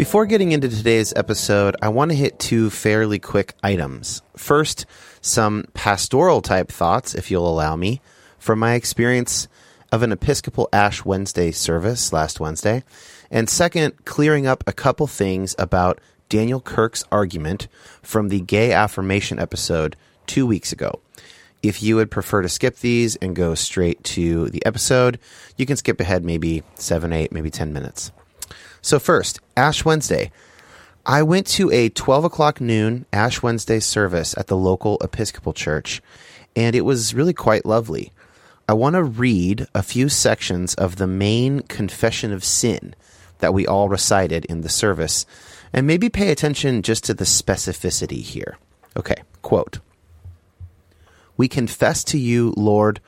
Before getting into today's episode, I want to hit two fairly quick items. First, some pastoral type thoughts, if you'll allow me, from my experience of an Episcopal Ash Wednesday service last Wednesday. And second, clearing up a couple things about Daniel Kirk's argument from the gay affirmation episode two weeks ago. If you would prefer to skip these and go straight to the episode, you can skip ahead maybe seven, eight, maybe 10 minutes. So, first, Ash Wednesday. I went to a 12 o'clock noon Ash Wednesday service at the local Episcopal church, and it was really quite lovely. I want to read a few sections of the main confession of sin that we all recited in the service, and maybe pay attention just to the specificity here. Okay, quote We confess to you, Lord,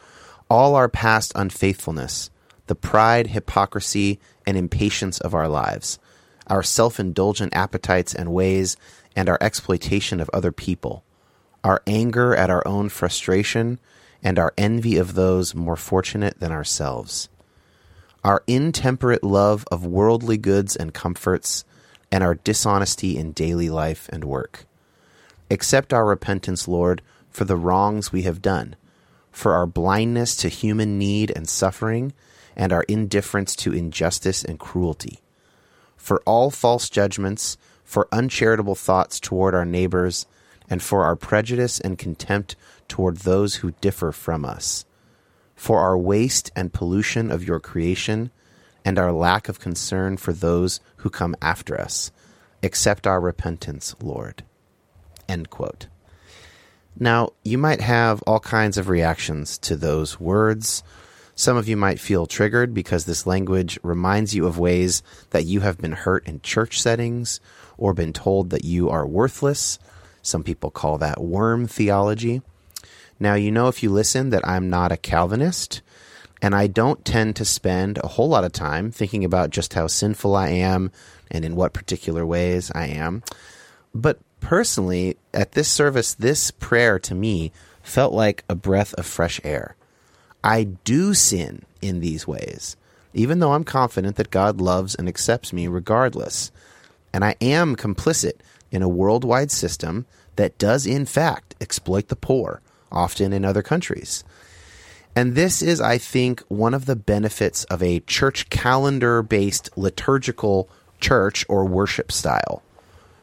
all our past unfaithfulness, the pride, hypocrisy, and impatience of our lives, our self indulgent appetites and ways, and our exploitation of other people, our anger at our own frustration, and our envy of those more fortunate than ourselves, our intemperate love of worldly goods and comforts, and our dishonesty in daily life and work. Accept our repentance, Lord, for the wrongs we have done, for our blindness to human need and suffering and our indifference to injustice and cruelty, for all false judgments, for uncharitable thoughts toward our neighbors, and for our prejudice and contempt toward those who differ from us, for our waste and pollution of your creation, and our lack of concern for those who come after us. Accept our repentance, Lord. End quote. Now, you might have all kinds of reactions to those words some of you might feel triggered because this language reminds you of ways that you have been hurt in church settings or been told that you are worthless. Some people call that worm theology. Now, you know, if you listen, that I'm not a Calvinist, and I don't tend to spend a whole lot of time thinking about just how sinful I am and in what particular ways I am. But personally, at this service, this prayer to me felt like a breath of fresh air. I do sin in these ways, even though I'm confident that God loves and accepts me regardless. And I am complicit in a worldwide system that does, in fact, exploit the poor, often in other countries. And this is, I think, one of the benefits of a church calendar based liturgical church or worship style.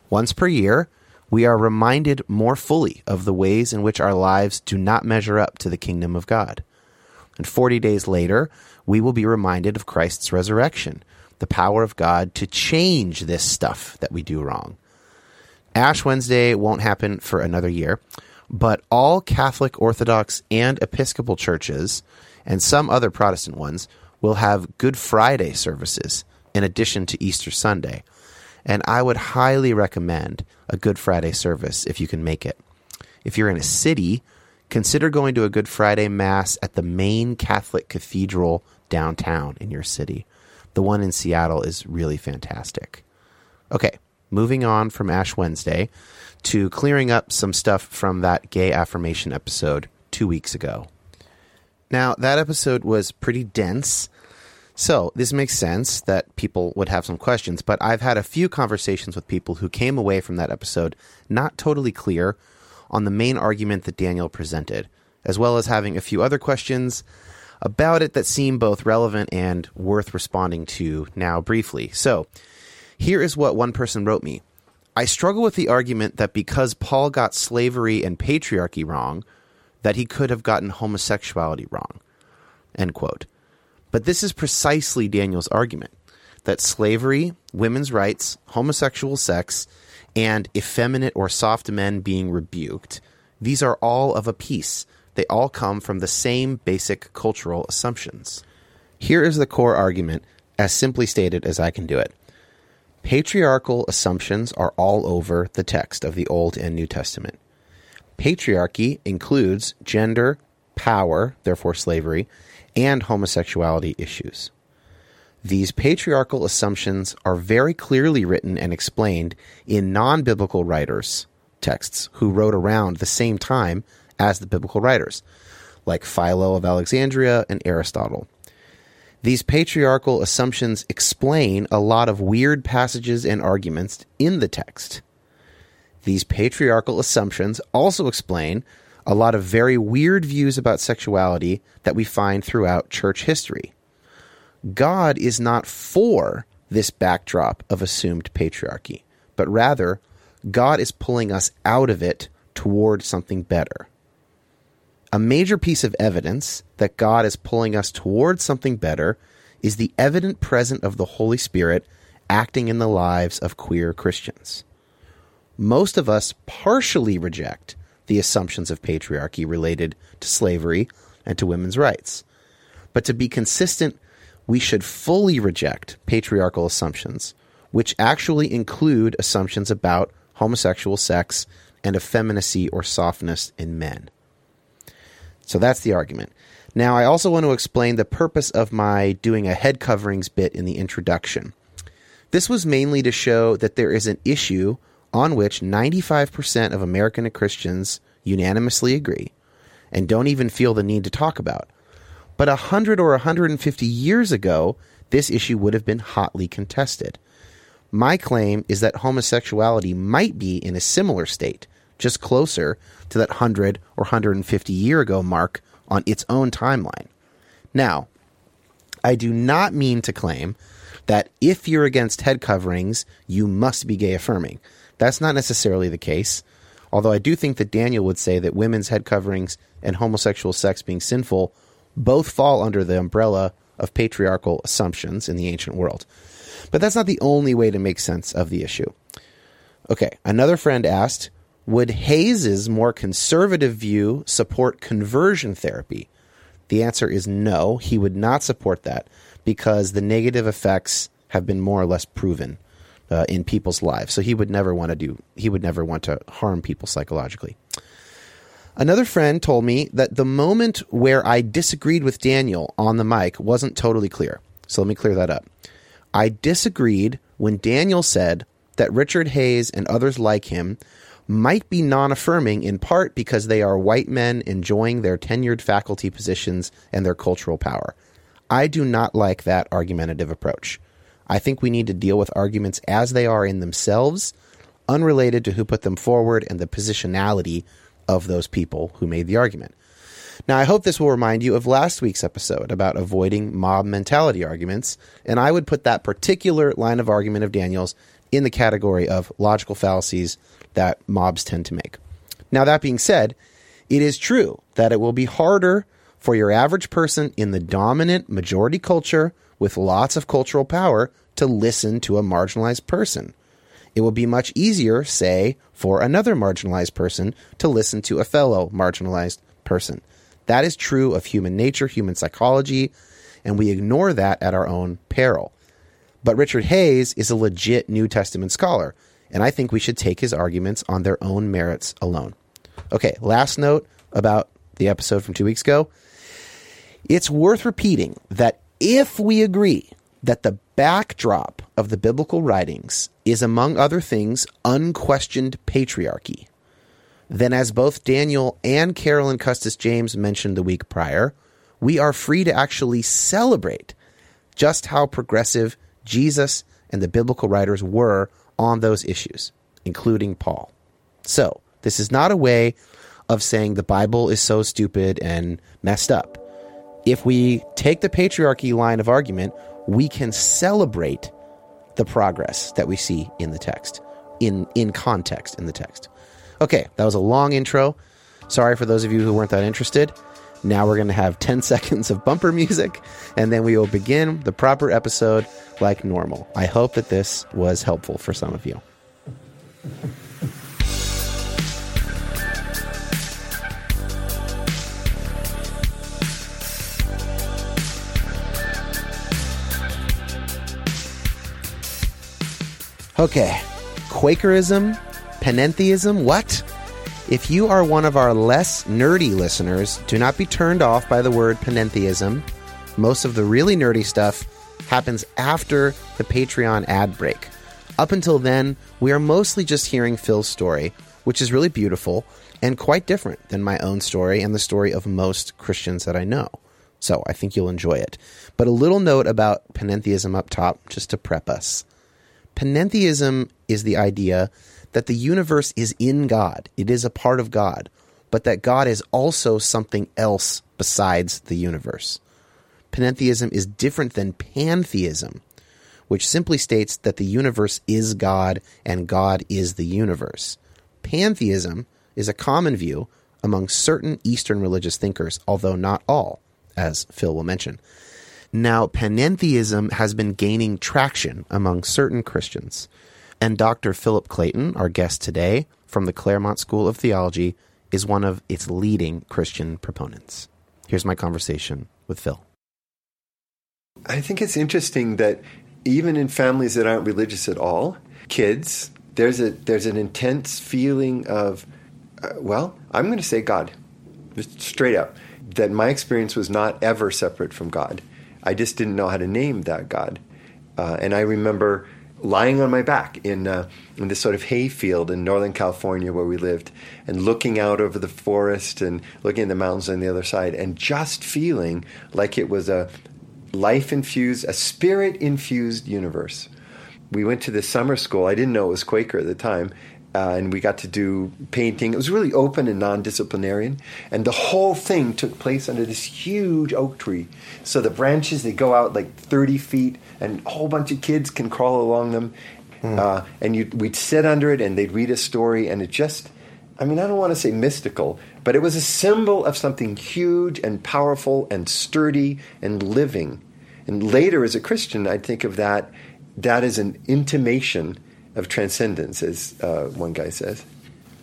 Once per year, we are reminded more fully of the ways in which our lives do not measure up to the kingdom of God. And 40 days later, we will be reminded of Christ's resurrection, the power of God to change this stuff that we do wrong. Ash Wednesday won't happen for another year, but all Catholic, Orthodox, and Episcopal churches, and some other Protestant ones, will have Good Friday services in addition to Easter Sunday. And I would highly recommend a Good Friday service if you can make it. If you're in a city, consider going to a Good Friday Mass at the main Catholic cathedral downtown in your city. The one in Seattle is really fantastic. Okay, moving on from Ash Wednesday to clearing up some stuff from that gay affirmation episode two weeks ago. Now, that episode was pretty dense, so this makes sense that people would have some questions, but I've had a few conversations with people who came away from that episode not totally clear on the main argument that Daniel presented, as well as having a few other questions about it that seem both relevant and worth responding to now briefly. So, here is what one person wrote me. I struggle with the argument that because Paul got slavery and patriarchy wrong, that he could have gotten homosexuality wrong. End quote. But this is precisely Daniel's argument that slavery, women's rights, homosexual sex, and effeminate or soft men being rebuked, these are all of a piece. They all come from the same basic cultural assumptions. Here is the core argument, as simply stated as I can do it. Patriarchal assumptions are all over the text of the Old and New Testament. Patriarchy includes gender, power, therefore slavery, and homosexuality issues. These patriarchal assumptions are very clearly written and explained in non biblical writers' texts who wrote around the same time as the biblical writers, like Philo of Alexandria and Aristotle. These patriarchal assumptions explain a lot of weird passages and arguments in the text. These patriarchal assumptions also explain a lot of very weird views about sexuality that we find throughout church history. God is not for this backdrop of assumed patriarchy, but rather, God is pulling us out of it toward something better. A major piece of evidence that God is pulling us toward something better is the evident presence of the Holy Spirit acting in the lives of queer Christians. Most of us partially reject the assumptions of patriarchy related to slavery and to women's rights. But to be consistent, we should fully reject patriarchal assumptions, which actually include assumptions about homosexual sex and effeminacy or softness in men. So that's the argument. Now, I also want to explain the purpose of my doing a head coverings bit in the introduction. This was mainly to show that there is an issue on which 95% of American Christians unanimously agree and don't even feel the need to talk about. But 100 or 150 years ago, this issue would have been hotly contested. My claim is that homosexuality might be in a similar state just closer to that 100 or 150 year ago mark on its own timeline. Now, I do not mean to claim that if you're against head coverings, you must be gay affirming. That's not necessarily the case. Although I do think that Daniel would say that women's head coverings and homosexual sex being sinful both fall under the umbrella of patriarchal assumptions in the ancient world. But that's not the only way to make sense of the issue. Okay, another friend asked, would Hays's more conservative view support conversion therapy? The answer is no. He would not support that because the negative effects have been more or less proven uh, in people's lives. So he would never want to do. He would never want to harm people psychologically. Another friend told me that the moment where I disagreed with Daniel on the mic wasn't totally clear. So let me clear that up. I disagreed when Daniel said that Richard Hays and others like him might be non affirming in part because they are white men enjoying their tenured faculty positions and their cultural power. I do not like that argumentative approach. I think we need to deal with arguments as they are in themselves, unrelated to who put them forward and the positionality of those people who made the argument. Now, I hope this will remind you of last week's episode about avoiding mob mentality arguments, and I would put that particular line of argument of Daniel's in the category of logical fallacies that mobs tend to make. Now, that being said, it is true that it will be harder for your average person in the dominant majority culture with lots of cultural power to listen to a marginalized person. It will be much easier, say, for another marginalized person to listen to a fellow marginalized person. That is true of human nature, human psychology, and we ignore that at our own peril. But Richard Hays is a legit New Testament scholar, and I think we should take his arguments on their own merits alone. Okay, last note about the episode from two weeks ago. It's worth repeating that if we agree that the backdrop of the biblical writings is, among other things, unquestioned patriarchy, then, as both Daniel and Carolyn Custis James mentioned the week prior, we are free to actually celebrate just how progressive Jesus and the biblical writers were on those issues, including Paul. So, this is not a way of saying the Bible is so stupid and messed up. If we take the patriarchy line of argument, we can celebrate the progress that we see in the text, in, in context in the text. Okay, that was a long intro. Sorry for those of you who weren't that interested. Now we're going to have 10 seconds of bumper music, and then we will begin the proper episode like normal. I hope that this was helpful for some of you. Okay, Quakerism Panentheism? What? If you are one of our less nerdy listeners, do not be turned off by the word panentheism. Most of the really nerdy stuff happens after the Patreon ad break. Up until then, we are mostly just hearing Phil's story, which is really beautiful and quite different than my own story and the story of most Christians that I know. So I think you'll enjoy it. But a little note about panentheism up top, just to prep us. Panentheism is the idea that the universe is in God, it is a part of God, but that God is also something else besides the universe. Panentheism is different than pantheism, which simply states that the universe is God and God is the universe. Pantheism is a common view among certain Eastern religious thinkers, although not all, as Phil will mention. Now, panentheism has been gaining traction among certain Christians. And Dr. Philip Clayton, our guest today from the Claremont School of Theology, is one of its leading Christian proponents. Here's my conversation with Phil. I think it's interesting that even in families that aren't religious at all, kids, there's a there's an intense feeling of, uh, well, I'm going to say God, just straight up, that my experience was not ever separate from God. I just didn't know how to name that God, uh, and I remember lying on my back in uh, in this sort of hayfield in Northern California where we lived, and looking out over the forest and looking at the mountains on the other side, and just feeling like it was a life infused, a spirit infused universe. We went to this summer school. I didn't know it was Quaker at the time, uh, and we got to do painting. It was really open and non disciplinarian. And the whole thing took place under this huge oak tree. So the branches, they go out like 30 feet, and a whole bunch of kids can crawl along them. Mm. Uh, and you, we'd sit under it, and they'd read a story, and it just, I mean, I don't want to say mystical, but it was a symbol of something huge and powerful and sturdy and living. And later, as a Christian, I'd think of that, that as an intimation of transcendence, as uh, one guy says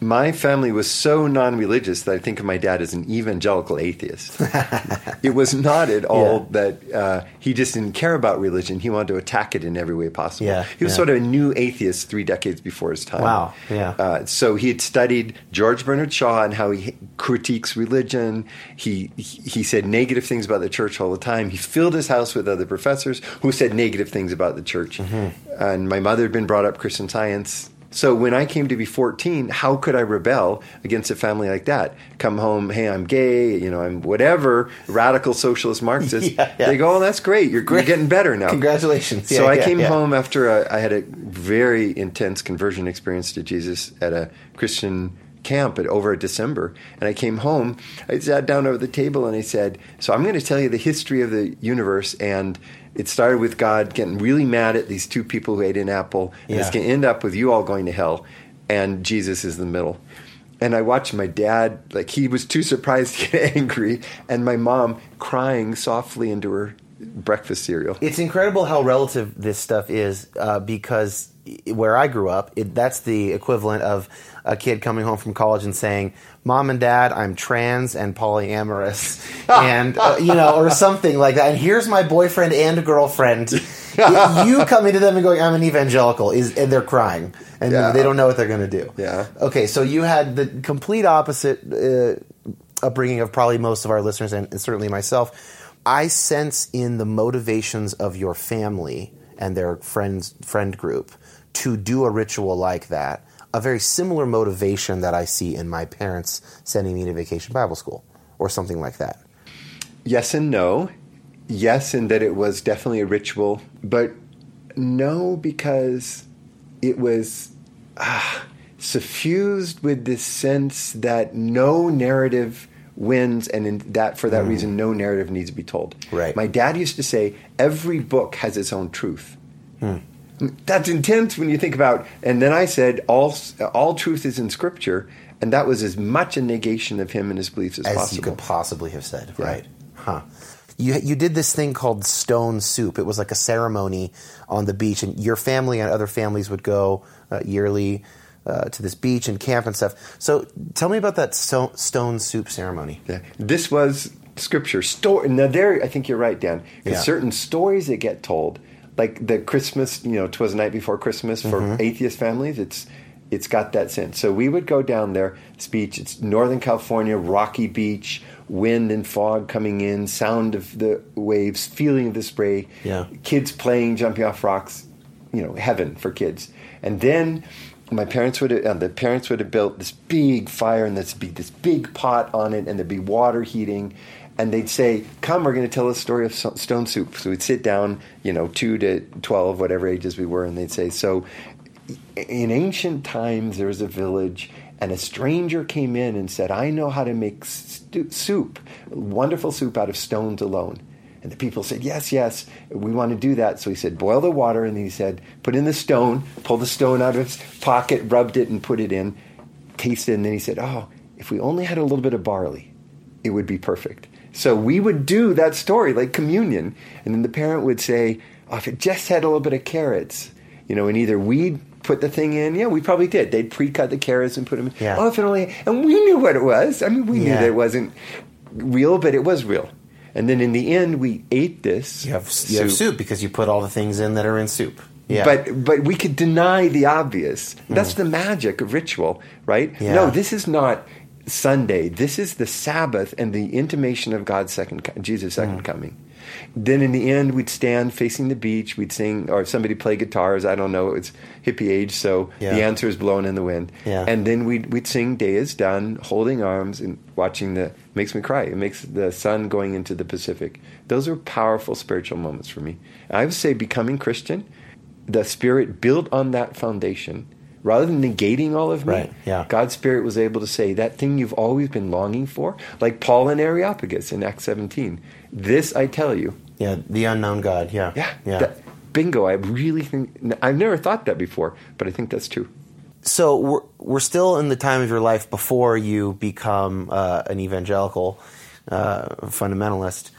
my family was so non-religious that I think of my dad as an evangelical atheist. it was not at all yeah. that uh, he just didn't care about religion. He wanted to attack it in every way possible. Yeah, he was yeah. sort of a new atheist three decades before his time. Wow. Yeah. Uh, so he had studied George Bernard Shaw and how he critiques religion. He he said negative things about the church all the time. He filled his house with other professors who said negative things about the church. Mm-hmm. And my mother had been brought up Christian Science So when I came to be 14, how could I rebel against a family like that? Come home, hey, I'm gay, you know, I'm whatever, radical socialist Marxist. Yeah, yeah. They go, oh, that's great. You're, you're getting better now. Congratulations. So Yeah, I came home after I, I had a very intense conversion experience to Jesus at a Christian camp at, over at December. And I came home, I sat down over the table and I said, So I'm going to tell you the history of the universe. And it started with God getting really mad at these two people who ate an apple. And it's going to end up with you all going to hell. And Jesus is in the middle. And I watched my dad, like he was too surprised to get angry, and my mom crying softly into her breakfast cereal. It's incredible how relative this stuff is uh, because where I grew up, it, that's the equivalent of a kid coming home from college and saying, "Mom and Dad, I'm trans and polyamorous," and uh, you know, or something like that. And here's my boyfriend and girlfriend. you coming to them and going, "I'm an evangelical," is and they're crying and Yeah. they don't know what they're going to do. Yeah. Okay, so you had the complete opposite uh, upbringing of probably most of our listeners, and, and certainly myself. I sense in the motivations of your family and their friends friend group to do a ritual like that a very similar motivation that I see in my parents sending me to vacation Bible school or something like that. yes and no. Yes, in that it was definitely a ritual, but no, because it was ah, suffused with this sense that no narrative wins, and in that for that reason, no narrative needs to be told. Right. My dad used to say, "Every book has its own truth." That's intense when you think about. And then I said, "All all truth is in Scripture," and that was as much a negation of him and his beliefs as, as possible. you could possibly have said, Yeah. right? Huh. You you did this thing called stone soup. It was like a ceremony on the beach, and your family and other families would go uh, yearly uh, to this beach and camp and stuff. So tell me about that stone, stone soup ceremony. Yeah. This was scripture. Story. Now, there, I think you're right, Dan. Because Yeah. certain stories that get told, like the Christmas, you know, "Twas the Night Before Christmas" for Mm-hmm. atheist families, it's it's got that sense. So we would go down there. Speech. it's Northern California, rocky beach, wind and fog coming in, sound of the waves, feeling of the spray, Yeah. kids playing, jumping off rocks, you know, heaven for kids. And then my parents would have, uh, the parents would have built this big fire and there'd be this big pot on it and there'd be water heating. And they'd say, "Come, we're going to tell a story of stone soup." So we'd sit down, you know, two to twelve, whatever ages we were, and they'd say, "So, in ancient times, there was a village, and a stranger came in and said, I know how to make stu- soup, wonderful soup out of stones alone. And the people said, Yes, yes, we want to do that. So he said, Boil the water. And he said, Put in the stone, pull the stone out of his pocket, rubbed it, and put it in, tasted. And then he said, Oh, if we only had a little bit of barley, it would be perfect. So we would do that story like communion. And then the parent would say, Oh, if it just had a little bit of carrots, you know, and either we'd put the thing in, yeah, we probably did. They'd pre cut the carrots and put them in. Yeah. Oh, if it only, and we knew what it was. I mean, we knew that it wasn't real, but it was real. And then in the end, we ate this. You have you have soup because you put all the things in that are in soup. Yeah, But but we could deny the obvious. That's the magic of ritual, right? Mm. Yeah. No, this is not Sunday. This is the Sabbath and the intimation of God's second, co- Jesus' Mm. second coming. Then in the end, we'd stand facing the beach. We'd sing, or somebody play guitars. I don't know. It's hippie age, so Yeah. the answer is blowing in the wind. Yeah. And then we'd we'd sing "Day is Done," holding arms and watching the makes me cry. It makes the sun going into the Pacific. Those are powerful spiritual moments for me. I would say becoming Christian, the Spirit built on that foundation. Rather than negating all of me, Right, yeah. God's Spirit was able to say that thing you've always been longing for, like Paul and Areopagus in Acts 17. This I tell you. yeah, the unknown God. Yeah, Yeah. yeah. that- bingo. I really think, I've never thought that before, but I think that's true. so we're we're still in the time of your life before you become uh, an evangelical uh, fundamentalist,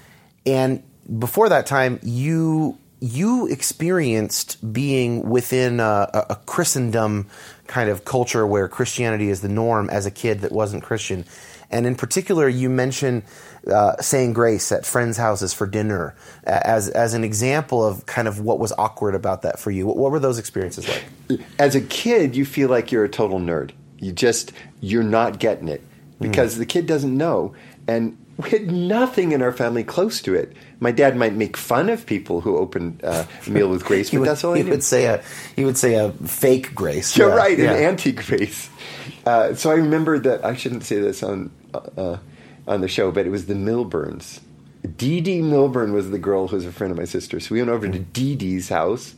and before that time, you you experienced being within a, a, Christendom kind of culture where Christianity is the norm as a kid that wasn't Christian, and in particular, you mentioned uh, saying grace at friends' houses for dinner as as an example of kind of what was awkward about that for you. What, what were those experiences like? as a kid, you feel like you're a total nerd. You just you're not getting it because the kid doesn't know. And we had nothing in our family close to it. My dad might make fun of people who opened uh, a meal with grace, but he would, that's all he would say a he would say a fake grace. You're Yeah, right, yeah. an anti-grace. Uh, so I remember that I shouldn't say this on uh, on the show, but it was the Milburns. Dee Dee Milburn was the girl who was a friend of my sister. So we went over to Dee Dee's house,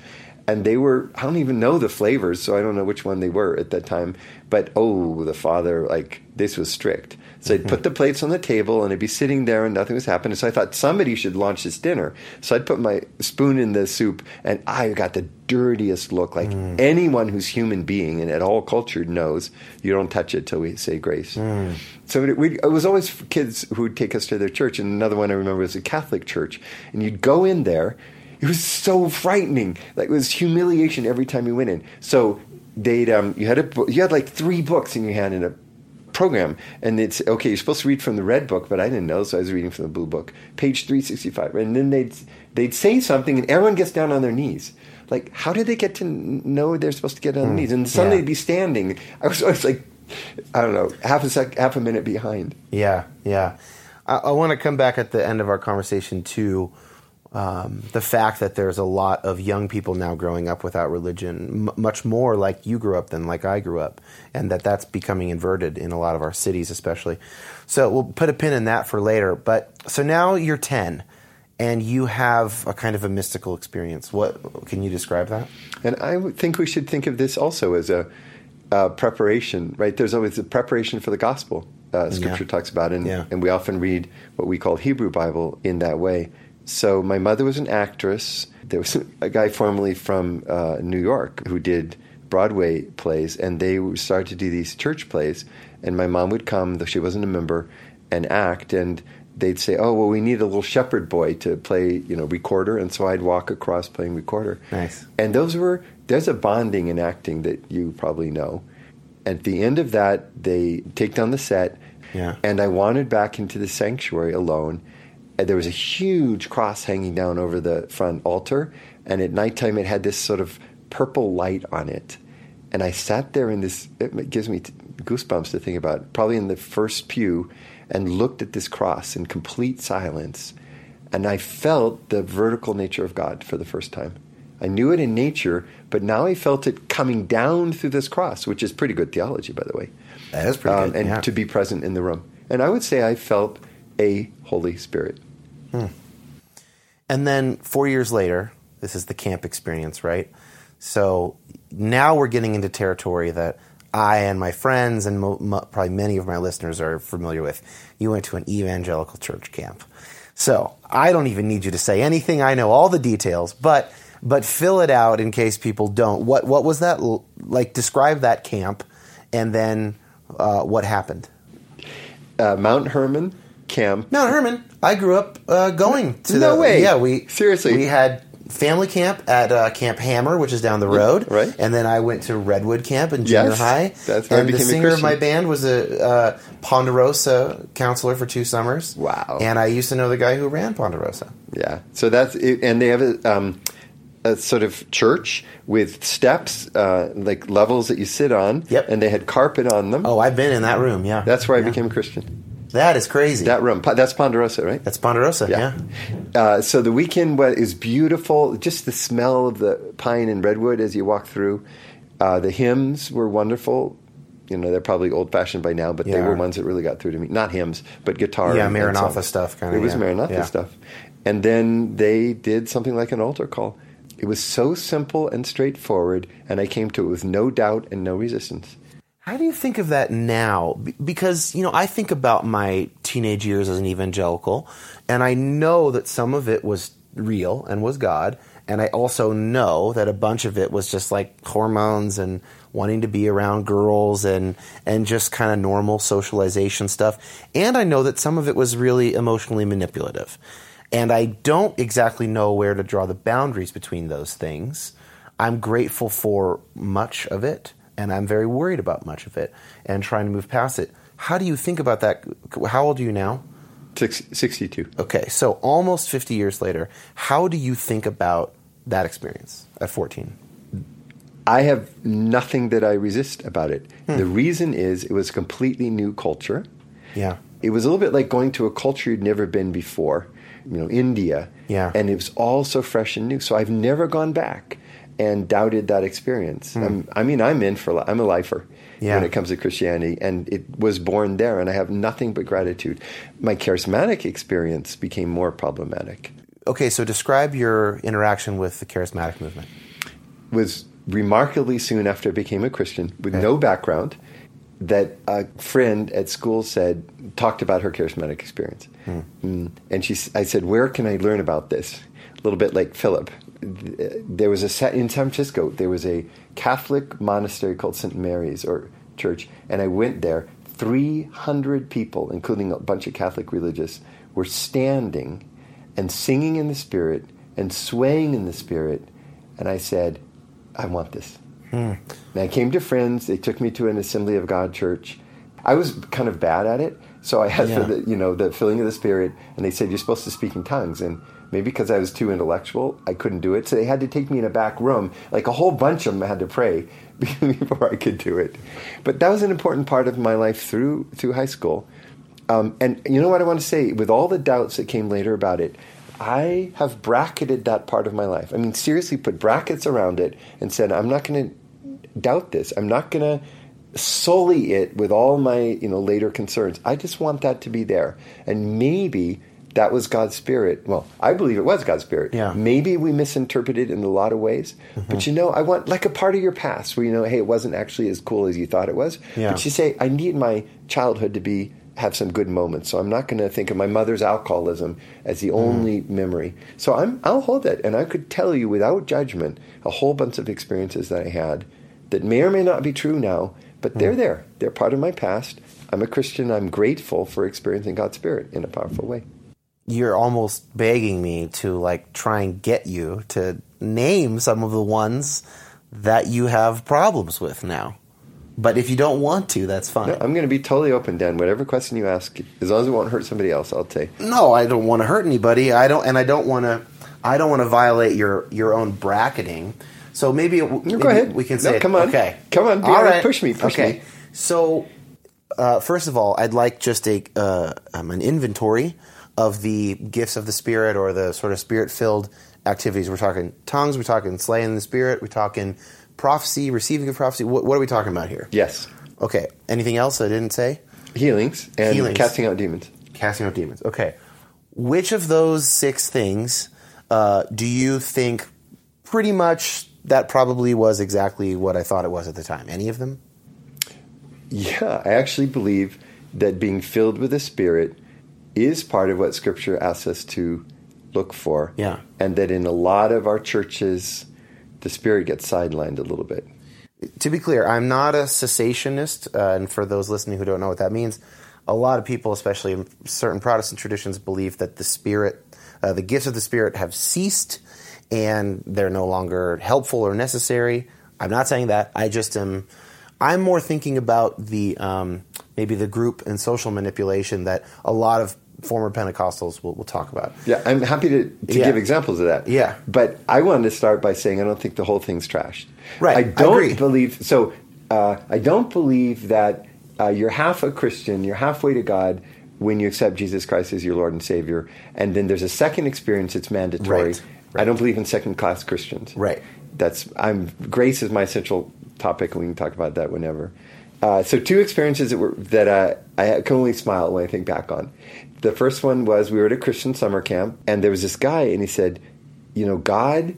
and they were I don't even know the flavors, so I don't know which one they were at that time. But oh, the father like this was strict. So I'd put the plates on the table, and I'd be sitting there, and nothing was happening. So I thought somebody should launch this dinner. So I'd put my spoon in the soup, and I got the dirtiest look. Like anyone who's human being and at all cultured knows, you don't touch it till we say grace. So it, we, it was always kids who would take us to their church, and another one I remember was a Catholic church, and you'd go in there. It was so frightening. Like it was humiliation every time you went in. So they'd um, you had a you had like three books in your hand in a program, and it's okay. You're supposed to read from the red book, but I didn't know, so I was reading from the blue book, page three sixty five. And then they'd they'd say something, and everyone gets down on their knees. Like, how did they get to know they're supposed to get on their hmm, knees? And suddenly yeah. they'd be standing. I was always like, I don't know, half a sec, half a minute behind. Yeah, yeah. I, I want to come back at the end of our conversation to um, the fact that there's a lot of young people now growing up without religion, m- much more like you grew up than like I grew up, and that that's becoming inverted in a lot of our cities, especially. So we'll put a pin in that for later. But so now you're 10, and you have a kind of a mystical experience. What can you describe that? And I think we should think of this also as a, uh preparation, right? There's always a preparation for the gospel. Uh, scripture Yeah. talks about, and, Yeah. and we often read what we call Hebrew Bible in that way. So my mother was an actress. There was a guy formerly from uh, New York who did Broadway plays, and they started to do these church plays. And my mom would come, though she wasn't a member, and act. And they'd say, "Oh, well, we need a little shepherd boy to play, you know, recorder." And so I'd walk across playing recorder. Nice. And those were there's a bonding in acting that you probably know. At the end of that, they take down the set, Yeah. and I wandered back into the sanctuary alone. And there was a huge cross hanging down over the front altar, and at nighttime it had this sort of purple light on it. And I sat there in this. It gives me goosebumps to think about, probably in the first pew, and looked at this cross in complete silence, and I felt the vertical nature of God for the first time. I knew it in nature, but now I felt it coming down through this cross, which is pretty good theology, by the way. That is pretty Um, good, and yeah. to be present in the room. And I would say I felt a Holy Spirit. And then four years later, this is the camp experience, right? So now we're getting into territory that I and my friends and mo- mo- probably many of my listeners are familiar with. You went to an evangelical church camp. So I don't even need you to say anything. I know all the details, but but fill it out in case people don't. What what was that l- like? Describe that camp, and then uh, what happened. Uh, Mount Hermon Camp. Mount Hermon. I grew up uh, going to No the, way. Yeah, we Seriously? we had family camp at uh, Camp Hammer, which is down the road, right. And then I went to Redwood Camp in junior Yes, high. that's where I and the became a singer of my band was a uh, Ponderosa counselor for two summers. Wow. And I used to know the guy who ran Ponderosa. Yeah. So that's it. And they have a, um, a sort of church with steps, uh, like levels that you sit on. Yep. And they had carpet on them. Oh, I've been in that room. Yeah, That's where I Yeah. became a Christian. That is crazy. That room. That's Ponderosa, right? That's Ponderosa. Yeah. Uh, so the weekend was is beautiful. Just the smell of the pine and redwood as you walk through. Uh, the hymns were wonderful. You know, they're probably old fashioned by now, but they were ones that really got through to me. Not hymns, but guitar. Yeah, Maranatha stuff kinda, It was yeah. Maranatha Yeah. stuff. And then they did something like an altar call. It was so simple and straightforward, and I came to it with no doubt and no resistance. How do you think of that now? Because, you know, I think about my teenage years as an evangelical, and I know that some of it was real and was God, and I also know that a bunch of it was just like hormones and wanting to be around girls and and just kind of normal socialization stuff. And I know that some of it was really emotionally manipulative. And I don't exactly know where to draw the boundaries between those things. I'm grateful for much of it, and I'm very worried about much of it and trying to move past it. How do you think about that? How old are you now? Six, 62. Okay, so almost 50 years later, how do you think about that experience at 14? I have nothing that I resist about it. Hmm. The reason is it was a completely new culture. Yeah. it was a little bit like going to a culture you'd never been before, you know, India. Yeah. And it was all so fresh and new. So I've never gone back and doubted that experience. I'm, I mean, I'm in for, I'm a lifer Yeah. when it comes to Christianity, and it was born there, and I have nothing but gratitude. My charismatic experience became more problematic. Okay, so describe your interaction with the charismatic movement. was remarkably soon after I became a Christian with no background that a friend at school said talked about her charismatic experience, mm. and she I said, "Where can I learn about this?" A little bit like Philip. There was a in San Francisco. There was a Catholic monastery called St. Mary's or church, and I went there. Three hundred people, including a bunch of Catholic religious, were standing and singing in the Spirit and swaying in the Spirit. And I said, I want this. Hmm. And I came to friends. They took me to an Assembly of God church. I was kind of bad at it, so I had Yeah. the you know the filling of the Spirit, and they said you're supposed to speak in tongues, and maybe because I was too intellectual, I couldn't do it. So they had to take me in a back room, like a whole bunch of them had to pray before I could do it. But that was an important part of my life through through high school. Um, and you know what I want to say? With all the doubts that came later about it, I have bracketed that part of my life. I mean, seriously, put brackets around it and said, I'm not going to doubt this. I'm not going to sully it with all my you know later concerns. I just want that to be there, and maybe that was God's spirit. Well, I believe it was God's spirit. Yeah. Maybe we misinterpreted in a lot of ways, but mm-hmm. you know, I want like a part of your past where you know, hey, it wasn't actually as cool as you thought it was. Yeah. But you say, I need my childhood to be have some good moments. So I'm not going to think of my mother's alcoholism as the mm. only memory. So I'm I'll hold it, and I could tell you without judgment a whole bunch of experiences that I had that may or may not be true now, but they're mm. there. They're part of my past. I'm a Christian. I'm grateful for experiencing God's Spirit in a powerful way. You're almost begging me to like try and get you to name some of the ones that you have problems with now. But if you don't want to, that's fine. No, I'm going to be totally open, Dan. Whatever question you ask, as long as it won't hurt somebody else, I'll take. No, I don't want to hurt anybody. I don't, and I don't want to. I don't want to violate your your own bracketing. So maybe, it, maybe go ahead. We can say, it. come on. okay, Come on, be all Push me, push okay. me. So, uh, first of all, I'd like just a uh, um, an inventory of the gifts of the spirit or the sort of spirit filled activities. We're talking tongues. We're talking slaying the spirit. We're talking prophecy, receiving of prophecy. What, what are we talking about here? Yes, Okay. Anything else I didn't say? healings and Healings. casting out demons. Casting out demons. Okay. Which of those six things uh, do you think pretty much that probably was exactly what I thought it was at the time? Any of them? Yeah, I actually believe that being filled with the Spirit is part of what Scripture asks us to look for. Yeah. And that in a lot of our churches, the Spirit gets sidelined a little bit. To be clear, I'm not a cessationist, uh, and for those listening who don't know what that means, a lot of people, especially in certain Protestant traditions, believe that the Spirit, uh, the gifts of the Spirit, have ceased and they're no longer helpful or necessary. I'm not saying that. I just am. I'm more thinking about the um, maybe the group and social manipulation that a lot of former Pentecostals will, will talk about. Yeah, I'm happy to, to Yeah. give examples of that. Yeah. But I wanted to start by saying I don't think the whole thing's trashed. Right, I I don't agree. believe so. Uh, I don't believe that uh, you're half a Christian, you're halfway to God when you accept Jesus Christ as your Lord and Savior, and then there's a second experience that's mandatory. Right, I don't believe in second class Christians. Right. That's I'm grace is my central topic, and we can talk about that whenever. Uh, so two experiences that were that uh, I can only smile when I think back on. The first one was we were at a Christian summer camp, and there was this guy, and he said, "You know, God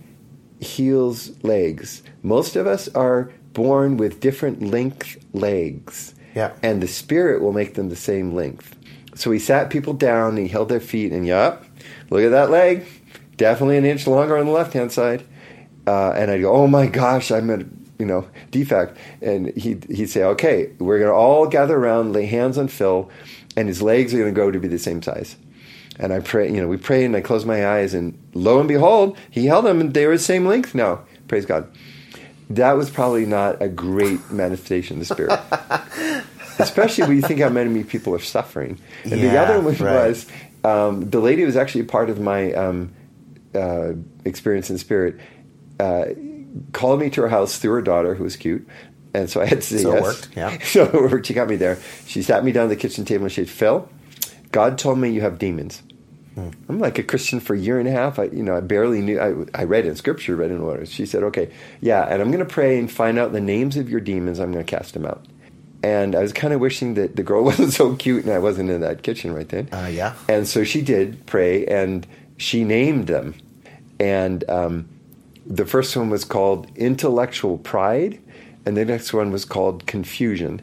heals legs. Most of us are born with different length legs, Yeah. and the Spirit will make them the same length." So he sat people down, and he held their feet, and yup, look at that leg, definitely an inch longer on the left hand side. Uh, and I'd go, "Oh my gosh, I'm a you know defect," and he he'd say, "Okay, we're gonna all gather around, lay hands on Phil, and his legs are gonna grow to be the same size." And I pray, you know, we prayed, and I closed my eyes, and lo and behold, he held them, and they were the same length now. Praise God. That was probably not a great manifestation of the Spirit. Especially when you think how many people are suffering. And the other one right. was um, the lady was actually part of my um, uh, experience in spirit. Uh, called me to her house through her daughter, who was cute, and so I had to say So it worked, yeah. so it worked. She got me there. She sat me down at the kitchen table and she said, "Phil, God told me you have demons. I'm like a Christian for a year and a half. I, you know, I barely knew. I, I read in Scripture, read in what She said, "Okay, yeah," and I'm going to pray and find out the names of your demons. I'm going to cast them out. And I was kind of wishing that the girl wasn't so cute and I wasn't in that kitchen right then. Uh, yeah. And so she did pray, and she named them. And um, the first one was called intellectual pride, and the next one was called confusion.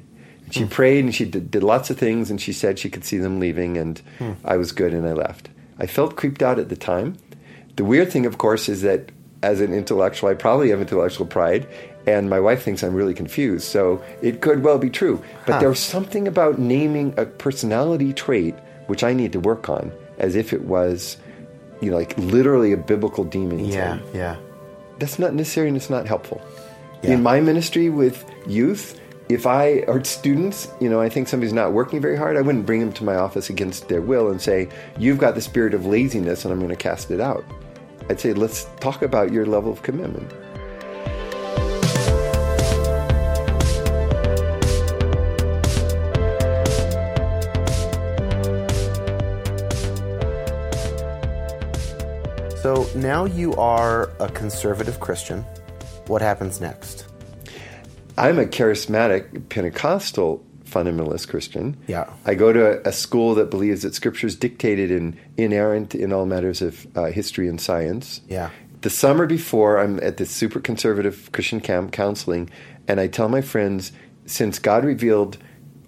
She prayed and she did, did, lots of things, and she said she could see them leaving, and hmm. I was good, and I left. I felt creeped out at the time. The weird thing, of course, is that as an intellectual, I probably have intellectual pride, and my wife thinks I'm really confused. So it could well be true. But huh. there's something about naming a personality trait which I need to work on as if it was, you know, like literally a biblical demon. Yeah, yeah. That's not necessary and it's not helpful. Yeah. In my ministry with youth, if I or students, you know, I think somebody's not working very hard, I wouldn't bring them to my office against their will and say, "You've got the spirit of laziness, and I'm going to cast it out." I'd say, "Let's talk about your level of commitment." So now you are a conservative Christian. What happens next? I'm a charismatic Pentecostal fundamentalist Christian. Yeah. I go to a, a school that believes that Scripture is dictated and inerrant in all matters of uh, history and science. Yeah. The summer before, I'm at this super conservative Christian camp counseling, and I tell my friends, since God revealed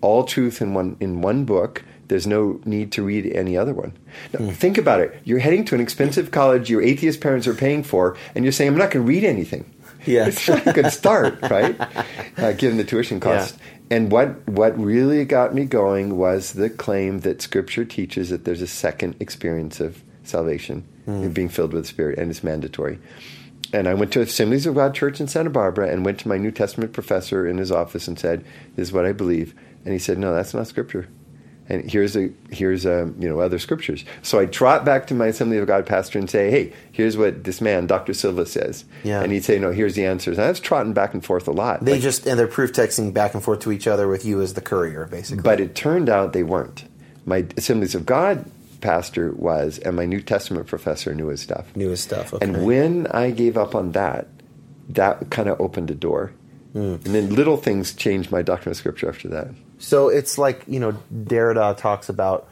all truth in one in one book, there's no need to read any other one. Now, mm. Think about it. You're heading to an expensive college your atheist parents are paying for, and you're saying, I'm not going to read anything. Yeah. It's not a good start, right? Uh, given the tuition cost. Yeah. And what, what really got me going was the claim that Scripture teaches that there's a second experience of salvation, mm. being filled with the Spirit, and it's mandatory. And I went to Assemblies of God Church in Santa Barbara and went to my New Testament professor in his office and said, This is what I believe. And he said, No, that's not Scripture and here's a here's a you know other scriptures. So I trot back to my Assembly of God pastor and say, hey, here's what this man, Dr. Silva, says. Yeah. And he'd say, no, here's the answers. And I was trotting back and forth a lot. They like, just and they're proof texting back and forth to each other with you as the courier, basically. But it turned out they weren't. My Assemblies of God pastor was, and my New Testament professor knew his stuff. Knew his stuff. Okay. And when I gave up on that, that kind of opened a door. Mm. And then little things changed my doctrine of Scripture after that. So it's like you know Derrida talks about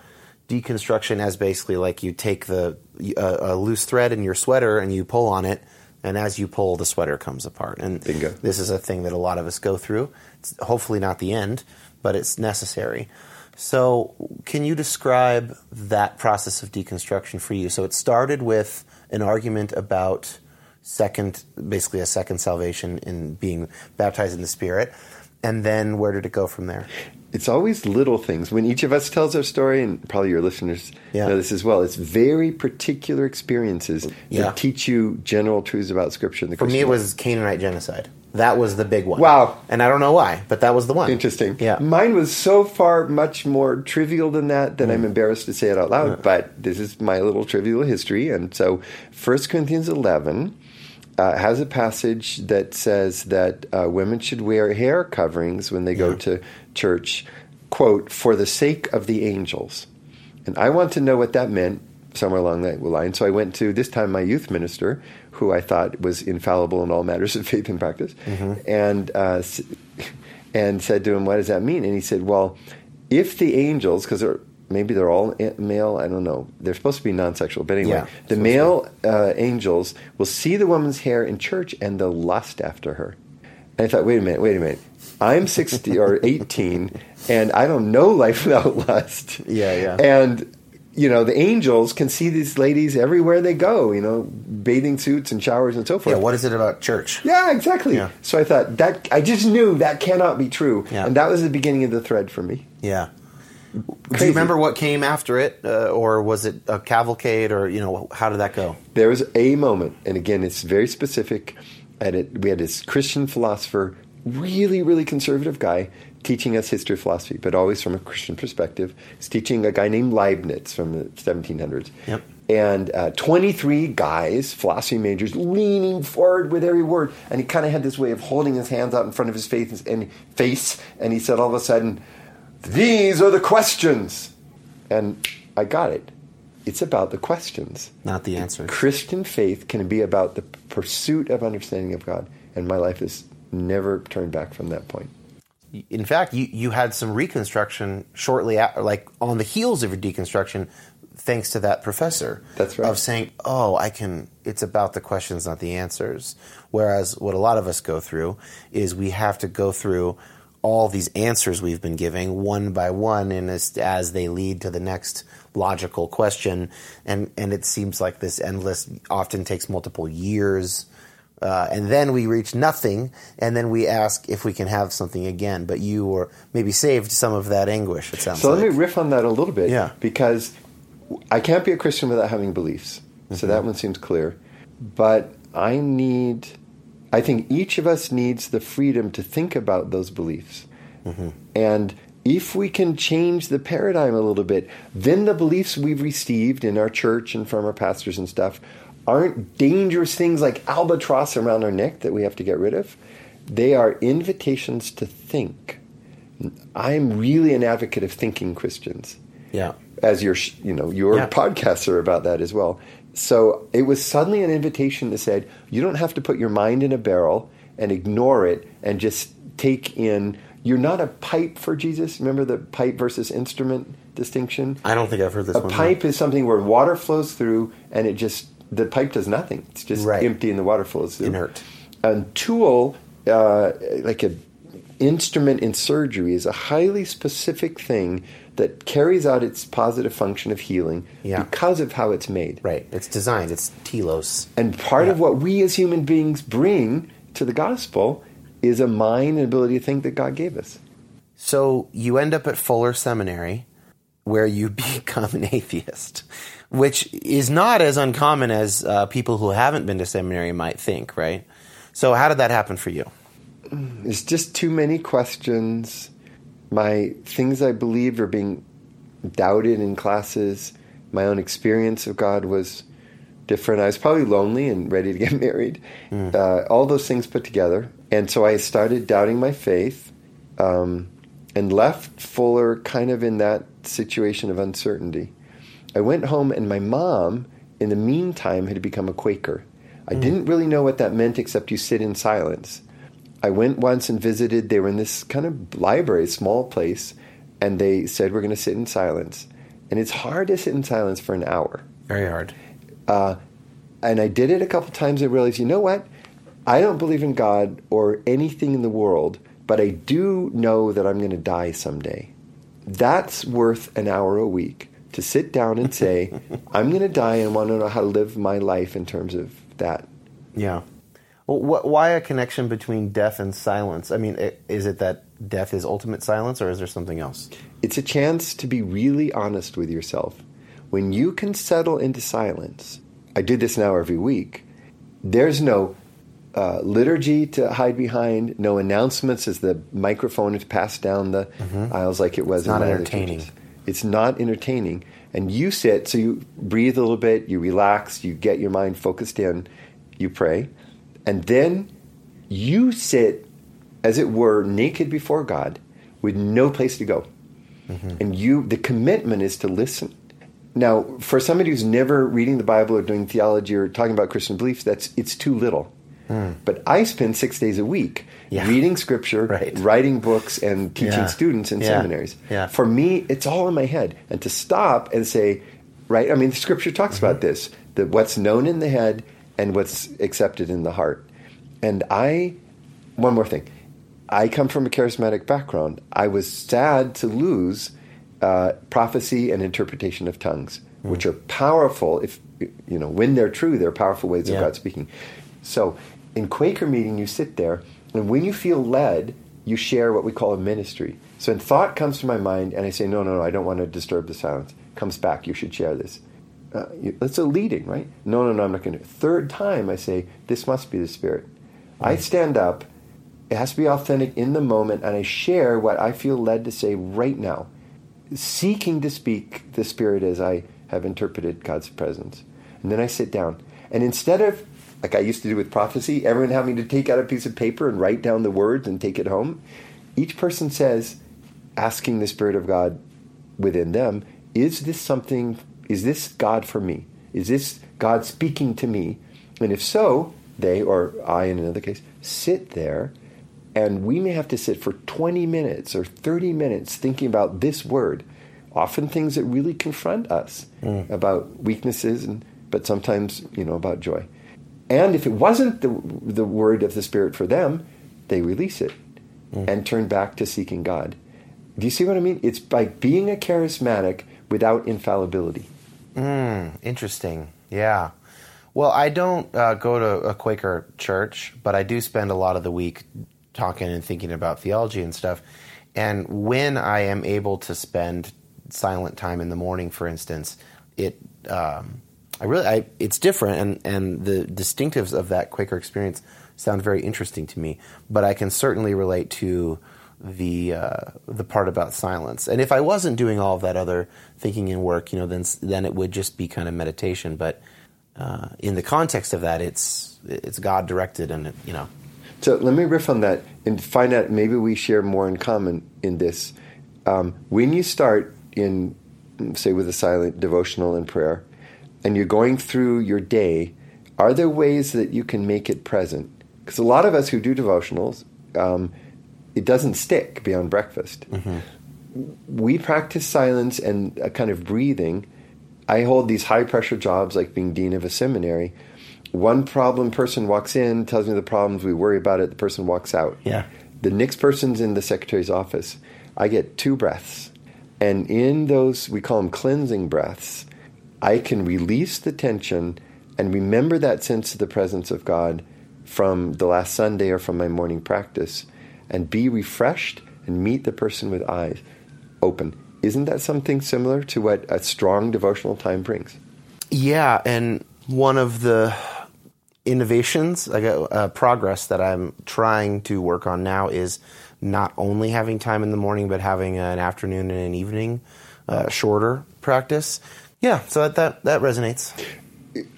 deconstruction as basically like you take the uh, a loose thread in your sweater and you pull on it, and as you pull, the sweater comes apart. And Bingo. this is a thing that a lot of us go through. It's hopefully not the end, but it's necessary. So, can you describe that process of deconstruction for you? So, it started with an argument about second, basically a second salvation in being baptized in the Spirit. And then where did it go from there? It's always little things. When each of us tells our story, and probably your listeners yeah. know this as well, it's very particular experiences yeah. that teach you general truths about Scripture. And the For Christian me, it was Canaanite genocide. That was the big one. Wow. And I don't know why, but that was the one. Interesting. Yeah. Mine was so far much more trivial than that that mm. I'm embarrassed to say it out loud, but this is my little trivial history. And so 1 Corinthians 11 uh, has a passage that says that uh, women should wear hair coverings when they go to church, quote, for the sake of the angels. And I want to know what that meant somewhere along that line. So I went to, this time, my youth minister, who I thought was infallible in all matters of faith and practice, mm-hmm. and, uh, and said to him, What does that mean? And he said, Well, if the angels, because maybe they're all male. I don't know. They're supposed to be non-sexual, but anyway, yeah, the male uh, angels will see the woman's hair in church and they'll lust after her. And I thought, wait a minute, wait a minute. I'm 60 or 18, and I don't know life without lust. Yeah, yeah. And you know, the angels can see these ladies everywhere they go, you know, bathing suits and showers and so forth. Yeah, what is it about church? Yeah, exactly. Yeah. So I thought that I just knew that cannot be true. Yeah. And that was the beginning of the thread for me. Yeah. Crazy. Do you remember what came after it, uh, or was it a cavalcade, or you know, how did that go? There was a moment, and again, it's very specific. At it, we had this Christian philosopher, really, really conservative guy, teaching us history of philosophy, but always from a Christian perspective. He's teaching a guy named Leibniz from the 1700s. Yep. And uh, 23 guys, philosophy majors, leaning forward with every word. And he kind of had this way of holding his hands out in front of his face, and face, and he said all of a sudden, these are the questions. And I got it. It's about the questions. Not the answer. Christian faith can be about the pursuit of understanding of God. And my life has never turned back from that point. In fact, you, you had some reconstruction shortly after, like on the heels of your deconstruction, thanks to that professor. That's right. Of saying, oh, I can, it's about the questions, not the answers. Whereas what a lot of us go through is we have to go through all these answers we've been giving one by one and as, as they lead to the next logical question and and it seems like this endless often takes multiple years uh, and then we reach nothing and then we ask if we can have something again but you or maybe saved some of that anguish it sounds so like let me riff on that a little bit Yeah. because i can't be a christian without having beliefs so Mm-hmm. that one seems clear but i need i think each of us needs the freedom to think about those beliefs Mm-hmm. and if we can change the paradigm a little bit then the beliefs we've received in our church and from our pastors and stuff aren't dangerous things like albatross around our neck that we have to get rid of they are invitations to think I'm really an advocate of thinking Christians, yeah as your you know your Yeah. podcasts are about that as well. So it was suddenly an invitation that said you don't have to put your mind in a barrel and ignore it and just take in. You're not a pipe for Jesus. Remember the pipe versus instrument distinction. i don't think i've heard this A one pipe is something where water flows through and it just the pipe does nothing. It's just Right. empty and the water flows through. Inert. A tool, uh, like an instrument in surgery, is a highly specific thing that carries out its positive function of healing Yeah. because of how it's made. right it's designed it's telos And part of what we as human beings bring to the gospel is a mind and ability to think that God gave us. So you end up at Fuller Seminary, where you become an atheist, which is not as uncommon as uh, people who haven't been to seminary might think, right? So how did that happen for you? It's just too many questions. My things I believed were being doubted in classes. My own experience of God was different. I was probably lonely and ready to get married. Uh, all those things put together. And so I started doubting my faith um, and left Fuller kind of in that situation of uncertainty. I went home, and my mom, in the meantime, had become a Quaker. I didn't really know what that meant except you sit in silence. I went once and visited. They were in this kind of library, small place, and they said, We're going to sit in silence. And it's hard to sit in silence for an hour. Very hard. Uh, and I did it a couple times. I realized, you know what? I don't believe in God or anything in the world, but I do know that I'm going to die someday. That's worth an hour a week to sit down and say, I'm going to die and want to know how to live my life in terms of that. Yeah. Well, wh- why a connection between death and silence? I mean, i- is it that death is ultimate silence, or is there something else? It's a chance to be really honest with yourself. When you can settle into silence, I do this now every week, there's no uh, liturgy to hide behind, no announcements as the microphone is passed down the aisles like it was Mm-hmm. It's not in my other entertaining. It's not entertaining. And you sit, so you breathe a little bit, you relax, you get your mind focused in, you pray, and then you sit, as it were, naked before God with no place to go. And you, the commitment is to listen. Now, for somebody who's never reading the Bible or doing theology or talking about Christian beliefs, that's it's too little. But I spend six days a week Yeah. reading scripture, Right. writing books, and teaching Yeah. students in Yeah. seminaries. For me, it's all in my head. And to stop and say, right? I mean, the scripture talks Mm-hmm. about this: that what's known in the head and what's accepted in the heart. And I, one more thing, I come from a charismatic background. I was sad to lose uh, prophecy and interpretation of tongues, Mm. which are powerful. If you know when they're true, they're powerful ways Yeah. of God speaking. So, in Quaker meeting, you sit there, and when you feel led, you share what we call a ministry. So, when thought comes to my mind, and I say, "No, no, no, I don't want to disturb the silence," comes back. You should share this. Uh, that's a leading, right? No, no, no, I'm not going to. Third time, I say, "This must be the Spirit." I stand up. It has to be authentic in the moment, and I share what I feel led to say right now, seeking to speak the Spirit as I have interpreted God's presence. And then I sit down. And instead of, like I used to do with prophecy, everyone having to take out a piece of paper and write down the words and take it home, each person says, asking the Spirit of God within them, is this something, is this God for me? Is this God speaking to me? And if so, they, or I in another case, sit there and we may have to sit for 20 minutes or 30 minutes thinking about this word. Often things that really confront us mm. about weaknesses, and, but sometimes, you know, about joy. And if it wasn't the, the word of the Spirit for them, they release it mm. and turn back to seeking God. Do you see what I mean? It's by being a charismatic without infallibility. Mm, interesting. Yeah. Well, I don't uh, go to a Quaker church, but I do spend a lot of the week talking and thinking about theology and stuff. And when I am able to spend silent time in the morning, for instance, it um, I really I, it's different, and and the distinctives of that Quaker experience sound very interesting to me. But I can certainly relate to the uh, the part about silence. And if I wasn't doing all of that other thinking and work, you know, then then it would just be kind of meditation. But uh, in the context of that, it's it's God directed, and it, you know. So let me riff on that and find out. Maybe we share more in common in this. Um, when you start in, say, with a silent devotional and prayer, and you're going through your day, are there ways that you can make it present? Because a lot of us who do devotionals. Um, it doesn't stick beyond breakfast. Mm-hmm. We practice silence and a kind of breathing. I hold these high pressure jobs like being dean of a seminary. One problem person walks in, tells me the problems, we worry about it, the person walks out. Yeah. The next person's in the secretary's office. I get two breaths. And in those, we call them cleansing breaths, I can release the tension and remember that sense of the presence of God from the last Sunday or from my morning practice and be refreshed and meet the person with eyes open. Isn't that something similar to what a strong devotional time brings? Yeah, and one of the innovations, like uh, progress that I'm trying to work on now is not only having time in the morning, but having an afternoon and an evening uh, shorter practice. Yeah, so that, that that resonates.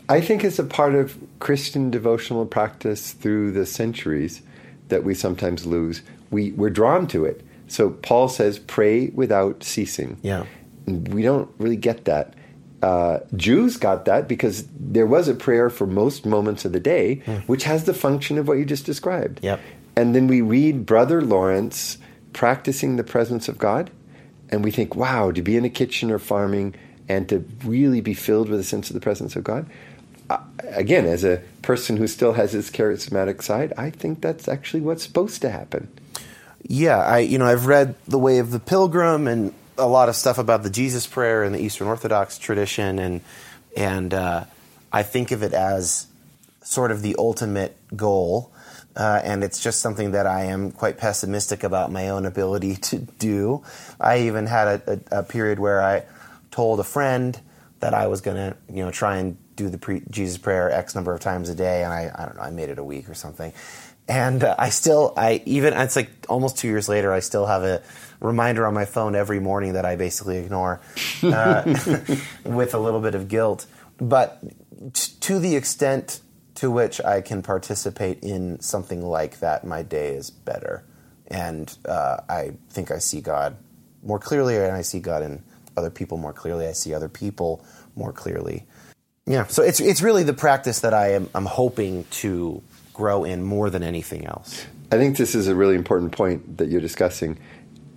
I think it's a part of Christian devotional practice through the centuries that we sometimes lose. We, we're drawn to it. So Paul says, pray without ceasing. Yeah. We don't really get that. Uh, Jews got that because there was a prayer for most moments of the day, mm. which has the function of what you just described. Yep. And then we read Brother Lawrence practicing the presence of God, and we think, wow, to be in a kitchen or farming and to really be filled with a sense of the presence of God, again, as a person who still has his charismatic side, I think that's actually what's supposed to happen. Yeah, I you know I've read The Way of the Pilgrim and a lot of stuff about the Jesus Prayer and the Eastern Orthodox tradition, and and uh, I think of it as sort of the ultimate goal. Uh, and it's just something that I am quite pessimistic about my own ability to do. I even had a, a, a period where I told a friend that I was going to, you know, try and do the pre- Jesus prayer X number of times a day, and I, I don't know, I made it a week or something. And uh, I still, I even, it's like almost two years later, I still have a reminder on my phone every morning that I basically ignore uh, with a little bit of guilt. But t- to the extent to which I can participate in something like that, my day is better. And uh, I think I see God more clearly, and I see God in other people more clearly. I see other people more clearly. Yeah, so it's it's really the practice that I am I'm hoping to grow in more than anything else. I think this is a really important point that you're discussing.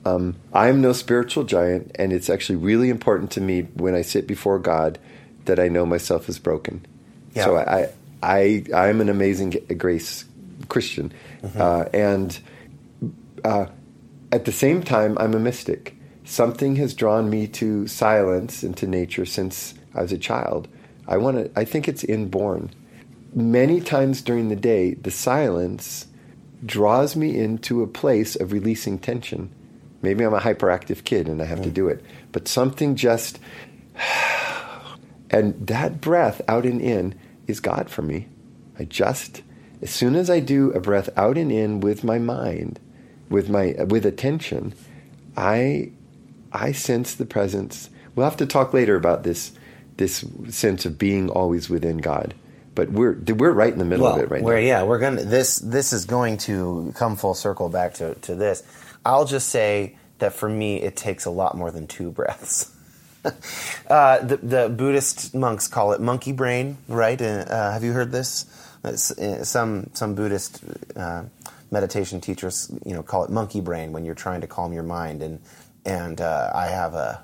Um, I'm no spiritual giant, and it's actually really important to me when I sit before God that I know myself is broken. Yeah. So I, I, I'm an amazing grace Christian, mm-hmm. uh, and uh, at the same time, I'm a mystic. Something has drawn me to silence and to nature since I was a child. I want to. I think it's inborn. Many times during the day, the silence draws me into a place of releasing tension. Maybe I'm a hyperactive kid and I have mm. to do it, but something just. And that breath out and in is God for me. I just, as soon as I do a breath out and in with my mind, with my with attention, I I sense the presence. We'll have to talk later about this this sense of being always within God. But we're we're right in the middle well, of it right now. Yeah, we're gonna this this is going to come full circle back to, to this. I'll just say that for me, it takes a lot more than two breaths. uh, the, the Buddhist monks call it monkey brain, right? Uh, uh have you heard this? Uh, some some Buddhist uh, meditation teachers, you know, call it monkey brain when you're trying to calm your mind, and and uh, I have a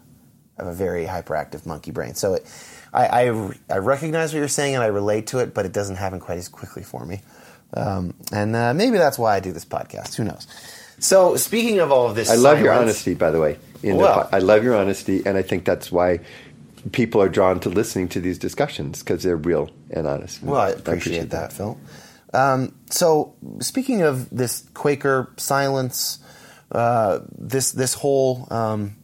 I have a very hyperactive monkey brain, so. It, I, I, I, recognize what you're saying and I relate to it, but it doesn't happen quite as quickly for me. Um, and uh, maybe that's why I do this podcast. Who knows? So, speaking of all of this, I love your honesty, by the way. well, the, I love your honesty, and I think that's why people are drawn to listening to these discussions because they're real and honest. Well, I appreciate, I appreciate that, that, Phil. Um, so, speaking of this Quaker silence, uh, this this whole um,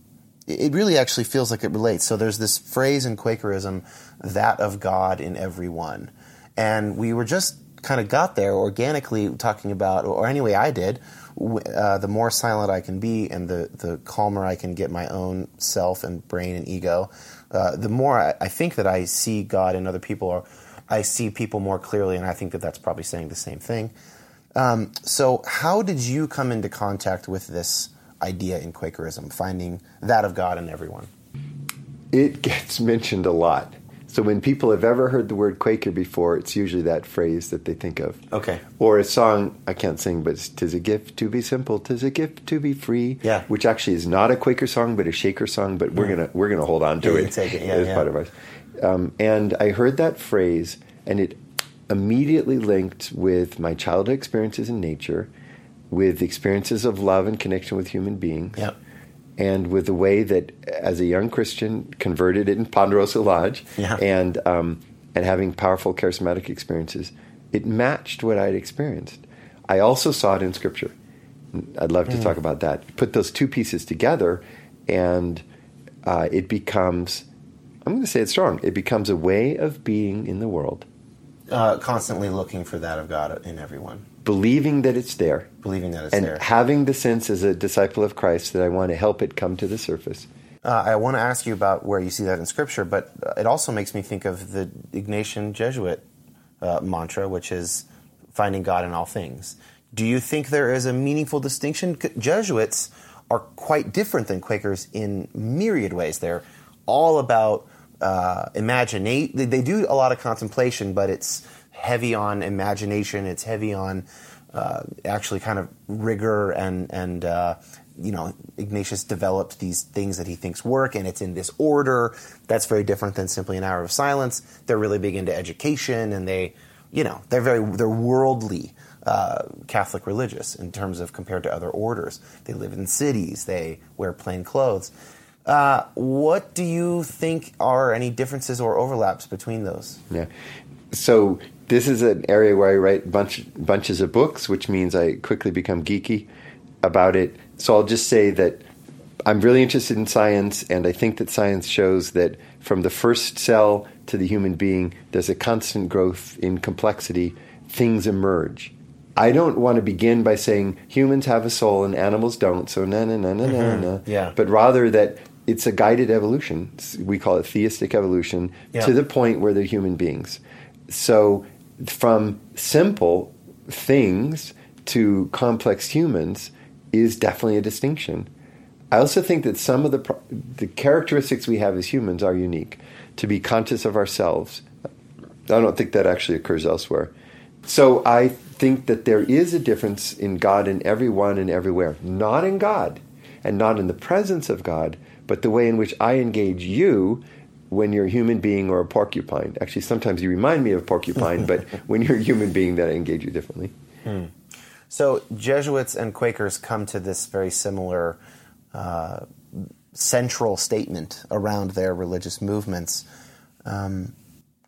it really actually feels like it relates. So there's this phrase in Quakerism, that of God in everyone. And we were just kind of got there organically talking about, or anyway, I did, uh, the more silent I can be and the, the calmer I can get my own self and brain and ego, uh, the more I, I, think that I see God in other people, or I see people more clearly, and I think that that's probably saying the same thing. Um, so, how did you come into contact with this idea in Quakerism, finding that of God in everyone? It gets mentioned a lot. So when people have ever heard the word Quaker before, it's usually that phrase that they think of. Okay. Or a song I can't sing, but it's "Tis a gift to be simple, tis a gift to be free." Yeah. Which actually is not a Quaker song, but a Shaker song. But we're gonna we're gonna hold on to yeah, it, take it. Yeah, as yeah. part of ours. Um, and I heard that phrase, and it immediately linked with my childhood experiences in nature with experiences of love and connection with human beings. Yep. And with the way that, as a young Christian, converted in Ponderosa Lodge, yeah. and um, and having powerful charismatic experiences, it matched what I'd experienced. I also saw it in Scripture. I'd love to mm. talk about that. Put those two pieces together, and uh, it becomes. I'm going to say it strong. It becomes a way of being in the world. Uh, constantly looking for that of God in everyone believing that it's there, believing that it's and there, having the sense as a disciple of Christ that I want to help it come to the surface. Uh, I want to ask you about where you see that in Scripture, but it also makes me think of the Ignatian Jesuit uh, mantra, which is finding God in all things. Do you think there is a meaningful distinction? Jesuits are quite different than Quakers in myriad ways. They're all about uh, imagination. They do a lot of contemplation, but it's heavy on imagination. It's heavy on uh, actually kind of rigor and and uh, you know Ignatius developed these things that he thinks work, and it's in this order. That's very different than simply an hour of silence. They're really big into education, and they you know they're very they're worldly. Uh, Catholic religious in terms of compared to other orders. They live in cities. They wear plain clothes. Uh, what do you think are any differences or overlaps between those? Yeah. So this is an area where I write bunch, bunches of books, which means I quickly become geeky about it. So I'll just say that I'm really interested in science, and I think that science shows that from the first cell to the human being, there's a constant growth in complexity. Things emerge. I don't want to begin by saying humans have a soul and animals don't, so na na na na mm-hmm. na. Yeah. But rather that it's a guided evolution. We call it theistic evolution yeah. to the point where they're human beings. So from simple things to complex humans is definitely a distinction. I also think that some of the the characteristics we have as humans are unique. To be conscious of ourselves, I don't think that actually occurs elsewhere. So I think that there is a difference in God in everyone and everywhere, not in God, and not in the presence of God, but the way in which I engage you when you're a human being or a porcupine. Actually, sometimes you remind me of a porcupine, but when you're a human being, that I engage you differently. Hmm. So, Jesuits and Quakers come to this very similar uh, central statement around their religious movements. Um,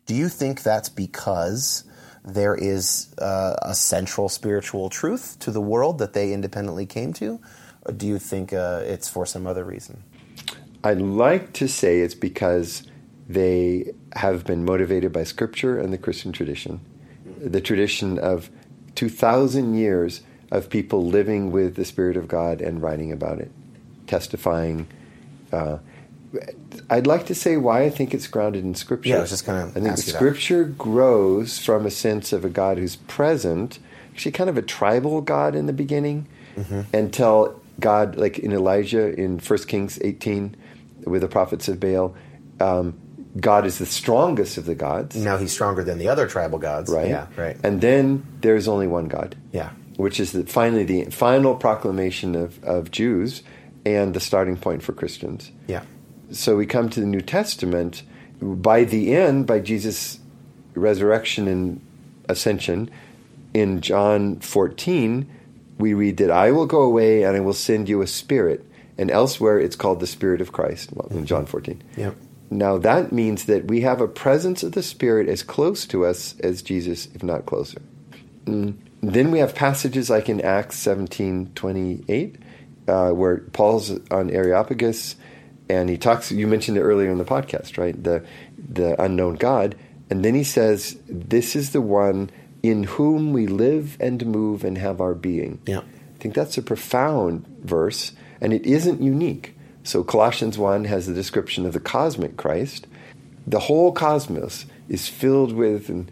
do you think that's because there is uh, a central spiritual truth to the world that they independently came to? Or do you think uh, it's for some other reason? I'd like to say it's because they have been motivated by Scripture and the Christian tradition, the tradition of 2,000 years of people living with the Spirit of God and writing about it, testifying. Uh, I'd like to say why I think it's grounded in Scripture. Yeah, I was just going to I think Scripture that. grows from a sense of a God who's present, actually kind of a tribal God in the beginning, mm-hmm. until God, like in Elijah in 1 Kings 18, with the prophets of Baal, um, God is the strongest of the gods. Now he's stronger than the other tribal gods. Right. Yeah. Right. And then there's only one God. yeah. which is the, finally the final proclamation of, of Jews and the starting point for Christians. Yeah. So we come to the New Testament. By the end, by Jesus' resurrection and ascension, in John 14, we read that I will go away and I will send you a spirit. And elsewhere, it's called the Spirit of Christ well, in mm-hmm. John 14. Yep. Now, that means that we have a presence of the Spirit as close to us as Jesus, if not closer. Mm. Then we have passages like in Acts 17 28, uh, where Paul's on Areopagus and he talks, you mentioned it earlier in the podcast, right? The, the unknown God. And then he says, This is the one in whom we live and move and have our being. Yeah. I think that's a profound verse, and it isn't unique. So Colossians 1 has the description of the cosmic Christ. The whole cosmos is filled with and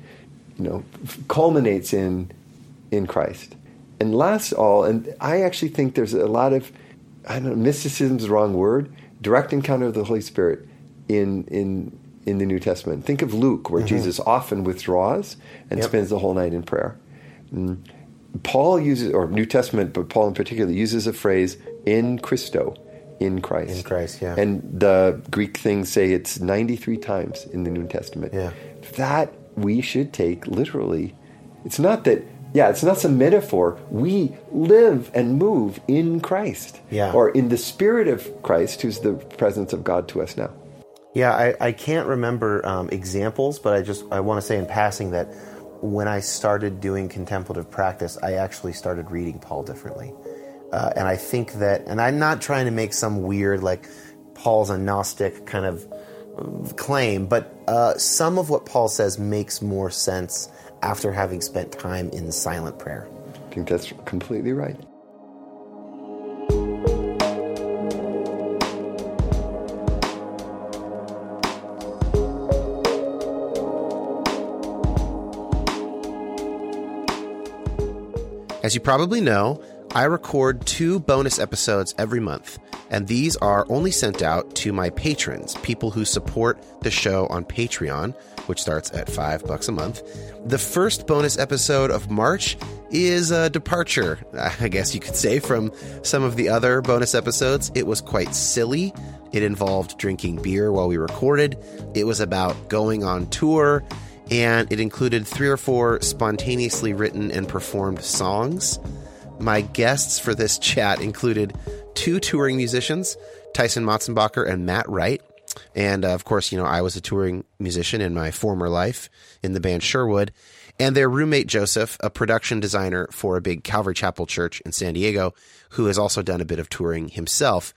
you know culminates in in Christ. And last all, and I actually think there's a lot of I don't know, mysticism is the wrong word, direct encounter of the Holy Spirit in in in the New Testament. Think of Luke, where Jesus often withdraws and Yep. spends the whole night in prayer. Mm. Paul uses, or New Testament, but Paul in particular uses a phrase "in Christo," in Christ. In Christ, yeah. And the Greek things say it's 93 times in the New Testament. Yeah. That we should take literally. It's not that, yeah, it's not some metaphor. We live and move in Christ. Yeah. Or in the Spirit of Christ, who's the presence of God to us now. Yeah, I, I can't remember um, examples, but I just I want to say in passing that when I started doing contemplative practice, I actually started reading Paul differently, uh, and I think that, and I'm not trying to make some weird like Paul's a Gnostic kind of uh, claim, but uh, some of what Paul says makes more sense after having spent time in silent prayer. I think that's completely right. As you probably know, I record two bonus episodes every month, and these are only sent out to my patrons, people who support the show on Patreon, which starts at five bucks a month. The first bonus episode of March is a departure, I guess you could say, from some of the other bonus episodes. It was quite silly. It involved drinking beer while we recorded. It was about going on tour and it included three or four spontaneously written and performed songs. My guests for this chat included two touring musicians, Tyson Matzenbacher and Matt Wright. And uh, of course, you know, I was a touring musician in my former life in the band Sherwood. And their roommate Joseph, a production designer for a big Calvary Chapel church in San Diego, who has also done a bit of touring himself.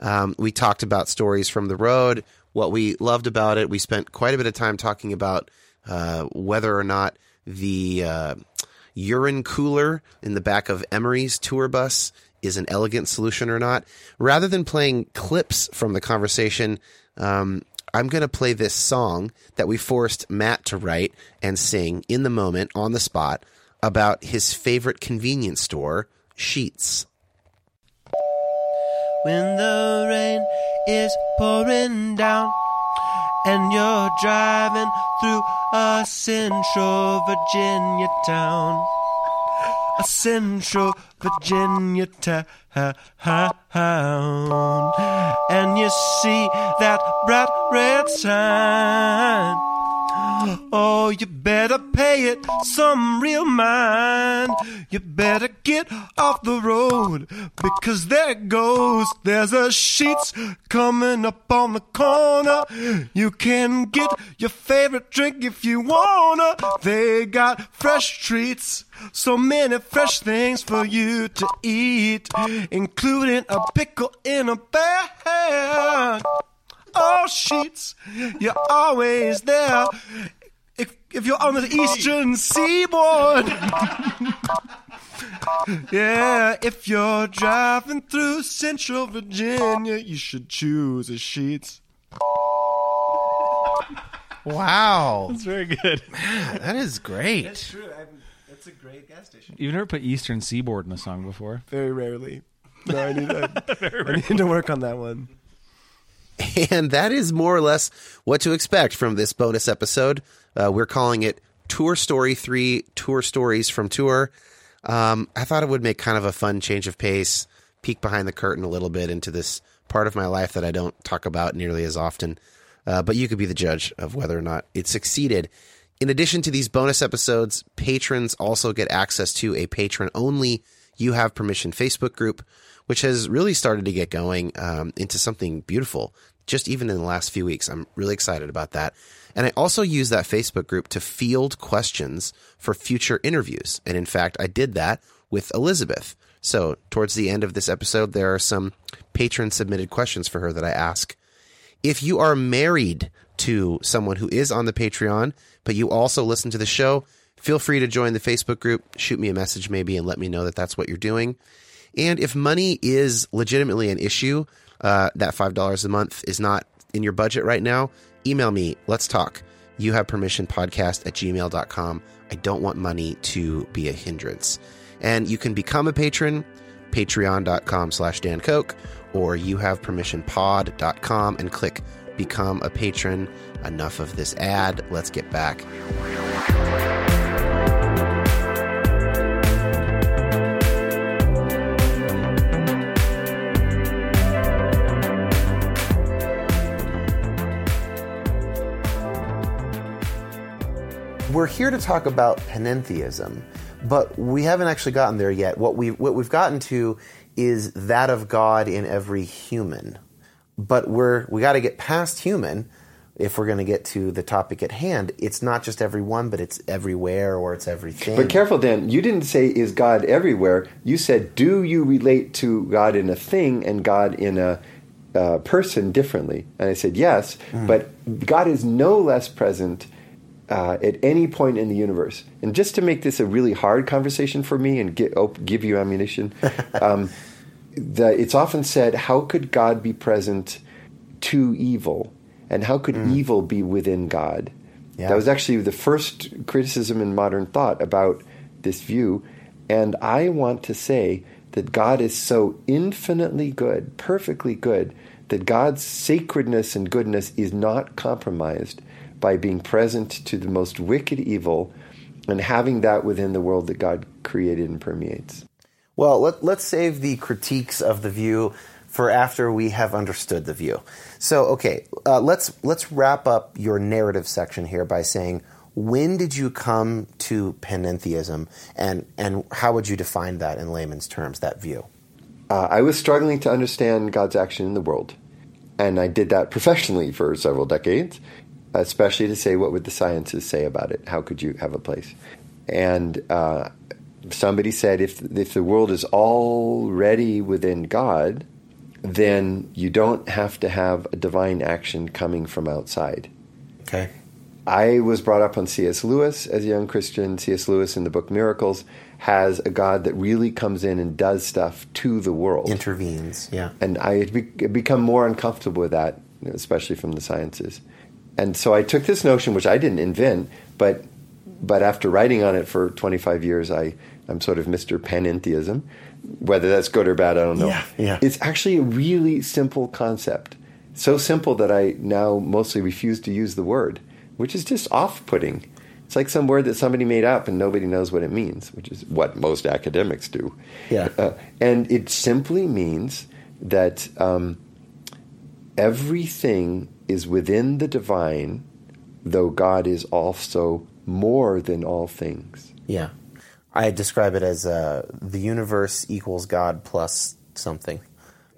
Um, we talked about stories from the road, what we loved about it. We spent quite a bit of time talking about uh, whether or not the uh, urine cooler in the back of Emery's tour bus is an elegant solution or not. Rather than playing clips from the conversation, um, I'm going to play this song that we forced Matt to write and sing in the moment on the spot about his favorite convenience store, Sheetz. when the rain is pouring down and you're driving through a central Virginia town. A central Virginia town. And you see that bright red sign. Oh, you better pay it some real mind. You better get off the road because there goes. There's a Sheetz coming up on the corner. You can get your favorite drink if you wanna. They got fresh treats, so many fresh things for you to eat, including a pickle in a bag. Oh, Sheetz, you're always there. If, if you're on the eastern seaboard. yeah, if you're driving through central Virginia, you should choose a Sheetz. Wow, That's very good. Man, that is great. That's true. That's a great gas station. You've never put Eastern Seaboard in a song before. Very rarely. No, I need, I, I need to work on that one. And that is more or less what to expect from this bonus episode. Uh, we're calling it Tour Story 3 Tour Stories from Tour. Um, I thought it would make kind of a fun change of pace, peek behind the curtain a little bit into this part of my life that I don't talk about nearly as often. Uh, but you could be the judge of whether or not it succeeded. In addition to these bonus episodes, patrons also get access to a patron only You Have Permission Facebook group, which has really started to get going um, into something beautiful just even in the last few weeks. I'm really excited about that. And I also use that Facebook group to field questions for future interviews. And in fact, I did that with Elizabeth. So, towards the end of this episode, there are some patron submitted questions for her that I ask. If you are married to someone who is on the Patreon, but you also listen to the show, feel free to join the Facebook group, shoot me a message maybe, and let me know that that's what you're doing. And if money is legitimately an issue, uh, that $5 a month is not in your budget right now, email me. Let's talk. You have permission podcast at gmail.com. I don't want money to be a hindrance. And you can become a patron, patreon.com slash Dan Koch, or you have permission pod.com and click become a patron. Enough of this ad. Let's get back. We're here to talk about panentheism, but we haven't actually gotten there yet. What we what we've gotten to is that of God in every human. But we're we got to get past human if we're going to get to the topic at hand. It's not just everyone, but it's everywhere or it's everything. But careful, Dan. You didn't say is God everywhere. You said, do you relate to God in a thing and God in a uh, person differently? And I said yes, but God is no less present uh, at any point in the universe. And just to make this a really hard conversation for me and get, op- give you ammunition, um, the, it's often said, how could God be present to evil? And how could evil be within God? Yeah. That was actually the first criticism in modern thought about this view. And I want to say that God is so infinitely good, perfectly good, that God's sacredness and goodness is not compromised by being present to the most wicked evil and having that within the world that God created and permeates. Well, let, let's save the critiques of the view for after we have understood the view. So, okay, uh, let's let's wrap up your narrative section here by saying when did you come to panentheism, and and how would you define that in layman's terms? That view. Uh, I was struggling to understand God's action in the world, and I did that professionally for several decades, especially to say what would the sciences say about it? How could you have a place? And uh, somebody said if if the world is already within God, then you don't have to have a divine action coming from outside. Okay. I was brought up on C.S. Lewis as a young Christian. C.S. Lewis in the book Miracles has a God that really comes in and does stuff to the world. Intervenes. Yeah. And I had be- become more uncomfortable with that, especially from the sciences. And so I took this notion, which I didn't invent, but but after writing on it for 25 years, I, I'm sort of Mr. Panentheism. Whether that's good or bad, I don't know. Yeah, yeah. It's actually a really simple concept. So simple that I now mostly refuse to use the word, which is just off putting. It's like some word that somebody made up and nobody knows what it means, which is what most academics do. Yeah. Uh, and it simply means that um, everything is within the divine, though God is also more than all things. Yeah. I describe it as uh, the universe equals God plus something,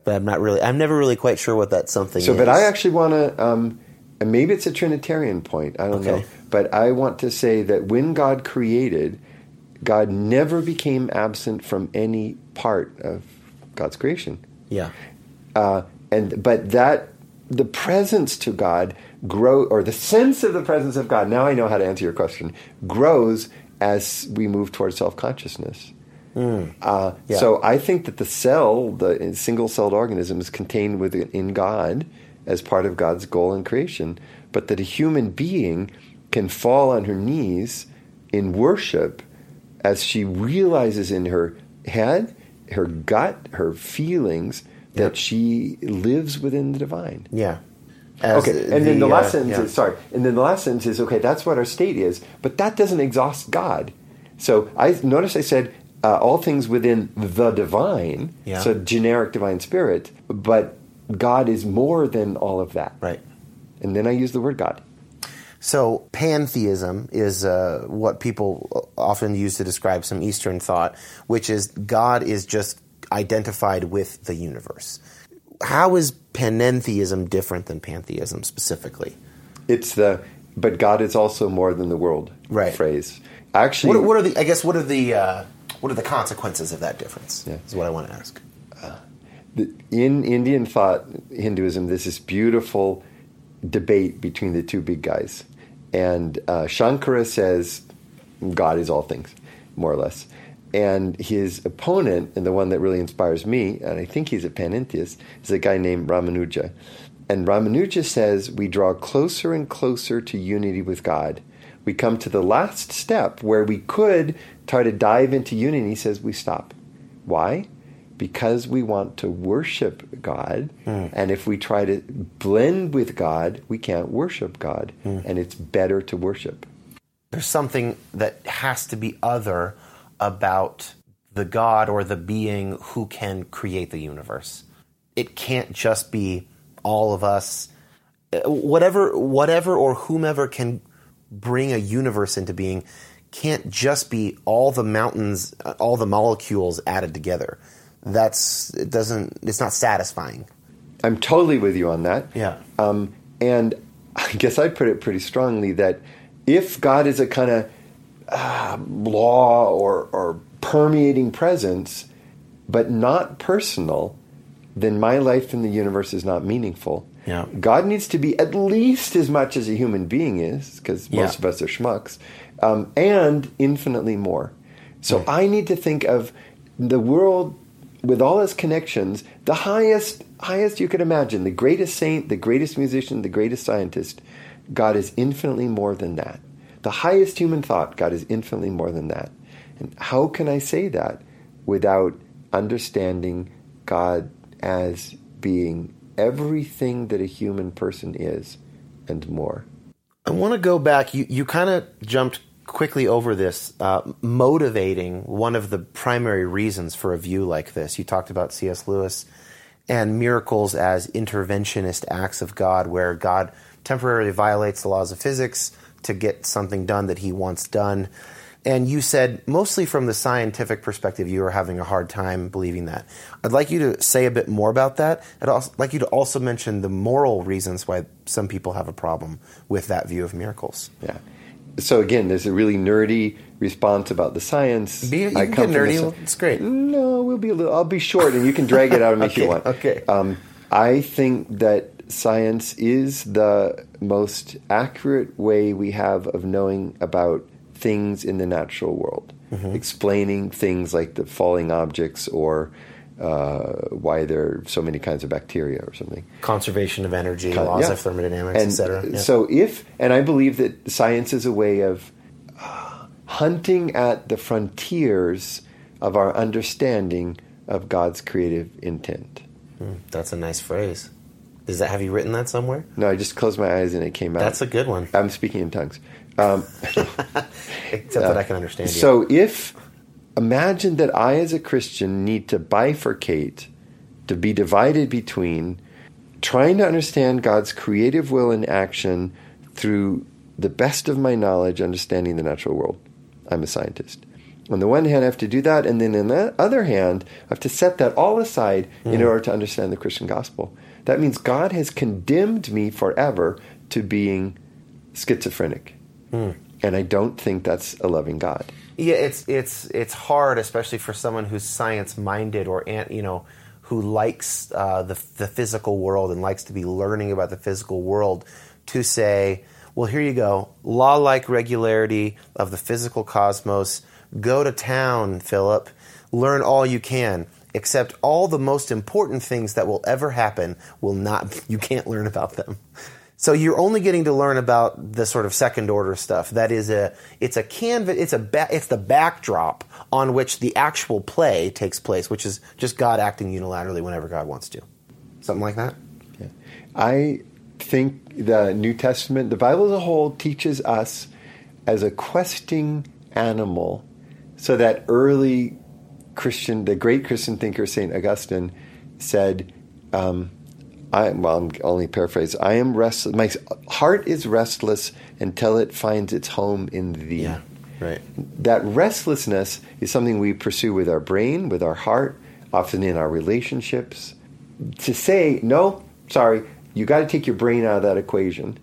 but I'm not really. I'm never really quite sure what that something is. So, is. but I actually want to, um, and maybe it's a Trinitarian point, I don't know, but I want to say that when God created, God never became absent from any part of God's creation. yeah. uh, and but that the presence to God grow or the sense of the presence of God. Now I know how to answer your question. Grows as we move towards self consciousness. Uh, Yeah. So I think that the cell, the single celled organism, is contained within God as part of God's goal in creation, but that a human being can fall on her knees in worship as she realizes in her head, her gut, her feelings that Yep. she lives within the divine. Yeah. as okay, and then the last uh, sentence yeah. is sorry, and then the last sentence is okay. That's what our state is, but that doesn't exhaust God. So I notice I said uh, all things within the divine, Yeah. so generic divine spirit, but God is more than all of that. right. And then I use the word God. So pantheism is uh, what people often use to describe some Eastern thought, which is God is just identified with the universe. How is panentheism different than pantheism specifically? It's the but God is also more than the world Right. phrase. Actually, What, what are the? I guess what are the uh, what are the consequences of that difference? Yeah. Is what I want to ask. the- in Indian thought, Hinduism, there's this beautiful debate between the two big guys. And uh, Shankara says God is all things, more or less. And his opponent, and the one that really inspires me, and I think he's a panentheist, is a guy named Ramanuja. And Ramanuja says we draw closer and closer to unity with God. We come to the last step where we could try to dive into unity. He says we stop. Why? Because we want to worship God. Hmm. And if we try to blend with God, we can't worship God. Hmm. And it's better to worship. There's something that has to be other about the God or the being who can create the universe. It can't just be all of us. Whatever, whatever, or whomever can bring a universe into being can't just be all the mountains, uh, all the molecules added together. That's it doesn't. It's not satisfying. I'm totally with you on that. Yeah. Um, and I guess I put it pretty strongly that if God is a kind of uh, law or, or permeating presence, but not personal, then my life in the universe is not meaningful. Yeah. God needs to be at least as much as a human being is, because most Yeah. of us are schmucks, um, and infinitely more. So I need to think of the world with all its connections, the highest, highest you could imagine, the greatest saint, the greatest musician, the greatest scientist. God is infinitely more than that. The highest human thought, God is infinitely more than that. And how can I say that without understanding God as being everything that a human person is and more? I want to go back. You you kind of jumped quickly over this, uh, motivating one of the primary reasons for a view like this. You talked about C.S. Lewis and miracles as interventionist acts of God, where God temporarily violates the laws of physics to get something done that He wants done. And you said, mostly from the scientific perspective, you were having a hard time believing that. I'd like you to say a bit more about that. I'd also like you to also mention the moral reasons why some people have a problem with that view of miracles. Yeah. So again, there's a really nerdy response about the science. Be- you I can get nerdy. It's great. No, we'll be a little. I'll be short, and you can drag it out me if you want. okay. Um, I think that science is the most accurate way we have of knowing about things in the natural world, Mm-hmm. explaining things like the falling objects or uh, why there are so many kinds of bacteria or something. Conservation of energy, Uh, laws yeah. of thermodynamics, etc. So if, and I believe that science is a way of uh, hunting at the frontiers of our understanding of God's creative intent. that's a nice phrase. Is that have you written that somewhere? No, I just closed my eyes and it came out. That's a good one. I'm speaking in tongues. Um, Except that I can understand you. so if imagine that I, as a Christian, need to bifurcate, to be divided between trying to understand God's creative will in action through the best of my knowledge, understanding the natural world. I'm a scientist. On the one hand, I have to do that, and then on the other hand, I have to set that all aside in order to understand the Christian gospel. That means God has condemned me forever to being schizophrenic. And I don't think that's a loving God. Yeah, it's it's it's hard, especially for someone who's science minded or you know who likes uh, the the physical world and likes to be learning about the physical world, to say, well, here you go, law like regularity of the physical cosmos. Go to town, Philip. Learn all you can. Except all the most important things that will ever happen will not. You can't learn about them. So you're only getting to learn about the sort of second order stuff. That is a it's a canvas it's a ba- it's the backdrop on which the actual play takes place, which is just God acting unilaterally whenever God wants to. Something like that. Yeah. I think the New Testament, the Bible as a whole, teaches us as a questing animal, so that early Christian, the great Christian thinker Saint Augustine, said, um, "I well, I'm only paraphrase. I am restless. My heart is restless until it finds its home in thee." Yeah. Right. that restlessness is something we pursue with our brain, with our heart, often in our relationships. To say, no, sorry, you got to take your brain out of that equation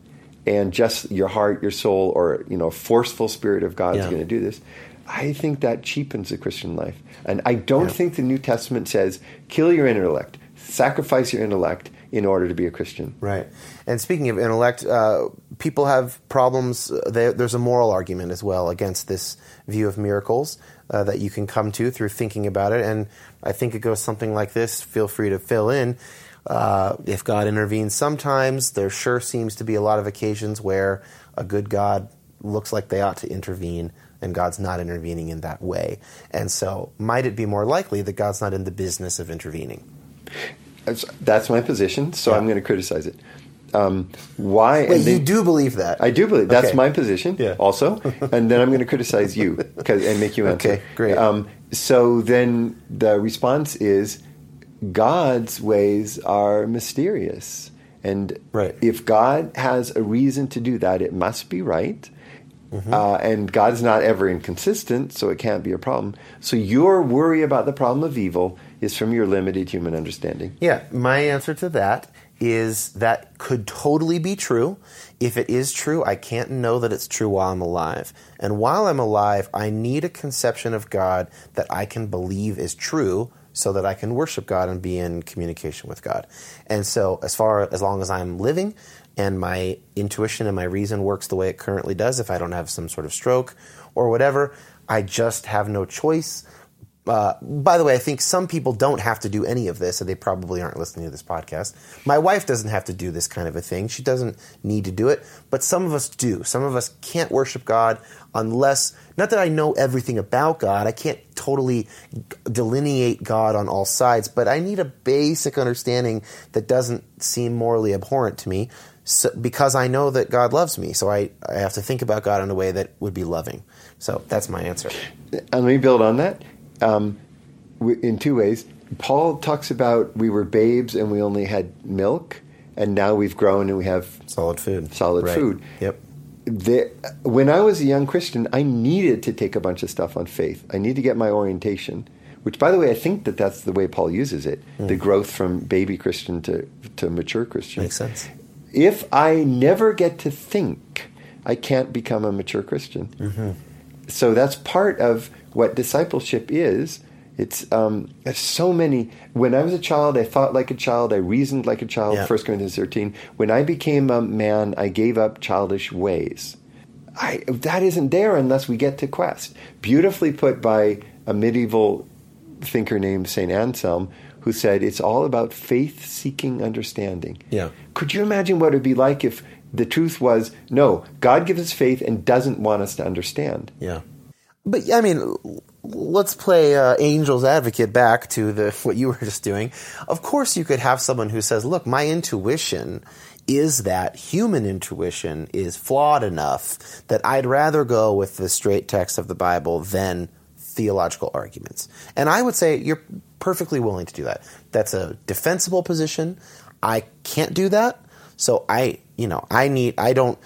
and just your heart, your soul, or, you know, forceful spirit of God is going to do this. I think that cheapens the Christian life. And I don't Yeah. think the New Testament says kill your intellect, sacrifice your intellect in order to be a Christian. Right. And speaking of intellect, uh, people have problems. There, there's a moral argument as well against this view of miracles uh, that you can come to through thinking about it. And I think it goes something like this. Feel free to fill in. Uh, if God intervenes sometimes, there sure seems to be a lot of occasions where a good God looks like they ought to intervene and God's not intervening in that way. And so, might it be more likely that God's not in the business of intervening? That's, my position, so Yeah. I'm going to criticize it. Um, why? Wait, they- you do believe that? I do believe that's Okay. my position. Yeah. Also, and then I'm going to criticize you and make you answer. Okay, great. Um, so then the response is, God's ways are mysterious, and Right. if God has a reason to do that, it must be right. Mm-hmm. Uh, and God's not ever inconsistent, so it can't be a problem. So your worry about the problem of evil is from your limited human understanding. Yeah, my answer to that is that could totally be true. If it is true, I can't know that it's true while I'm alive. And while I'm alive, I need a conception of God that I can believe is true so that I can worship God and be in communication with God. And so as far as long as I'm living and my intuition and my reason works the way it currently does if I don't have some sort of stroke or whatever, I just have no choice uh, by the way, I think some people don't have to do any of this, and they probably aren't listening to this podcast. My wife doesn't have to do this kind of a thing. She doesn't need to do it, but some of us do. Some of us can't worship God unless, not that I know everything about God, I can't totally delineate God on all sides, but I need a basic understanding that doesn't seem morally abhorrent to me so, because I know that God loves me. So I, I have to think about God in a way that would be loving. So that's my answer. And let me build on that um, in two ways. Paul talks about we were babes and we only had milk, and now we've grown and we have Solid food. solid Right. food. Yep. There, when I was a young Christian, I needed to take a bunch of stuff on faith. I need to get my orientation, which, by the way, I think that that's the way Paul uses it the growth from baby Christian to, to mature Christian. Hmm. Makes sense. If I never get to think, I can't become a mature Christian. Mm-hmm. So that's part of what discipleship is. It's um, so many. When I was a child, I thought like a child. I reasoned like a child. Yeah. 1 Corinthians 13. When I became a man, I gave up childish ways. I, that isn't there unless we get to quest. Beautifully put by a medieval thinker named St. Anselm, who said it's all about faith seeking understanding. Yeah. Could you imagine what it would be like if the truth was no, God gives us faith and doesn't want us to understand? Yeah. But I mean, let's play uh, angel's advocate back to the what you were just doing. Of course, you could have someone who says, "Look, my intuition is that human intuition is flawed enough that I'd rather go with the straight text of the Bible than theological arguments." And I would say you're perfectly willing to do that. That's a defensible position. I can't do that. So I, you know, I need I don't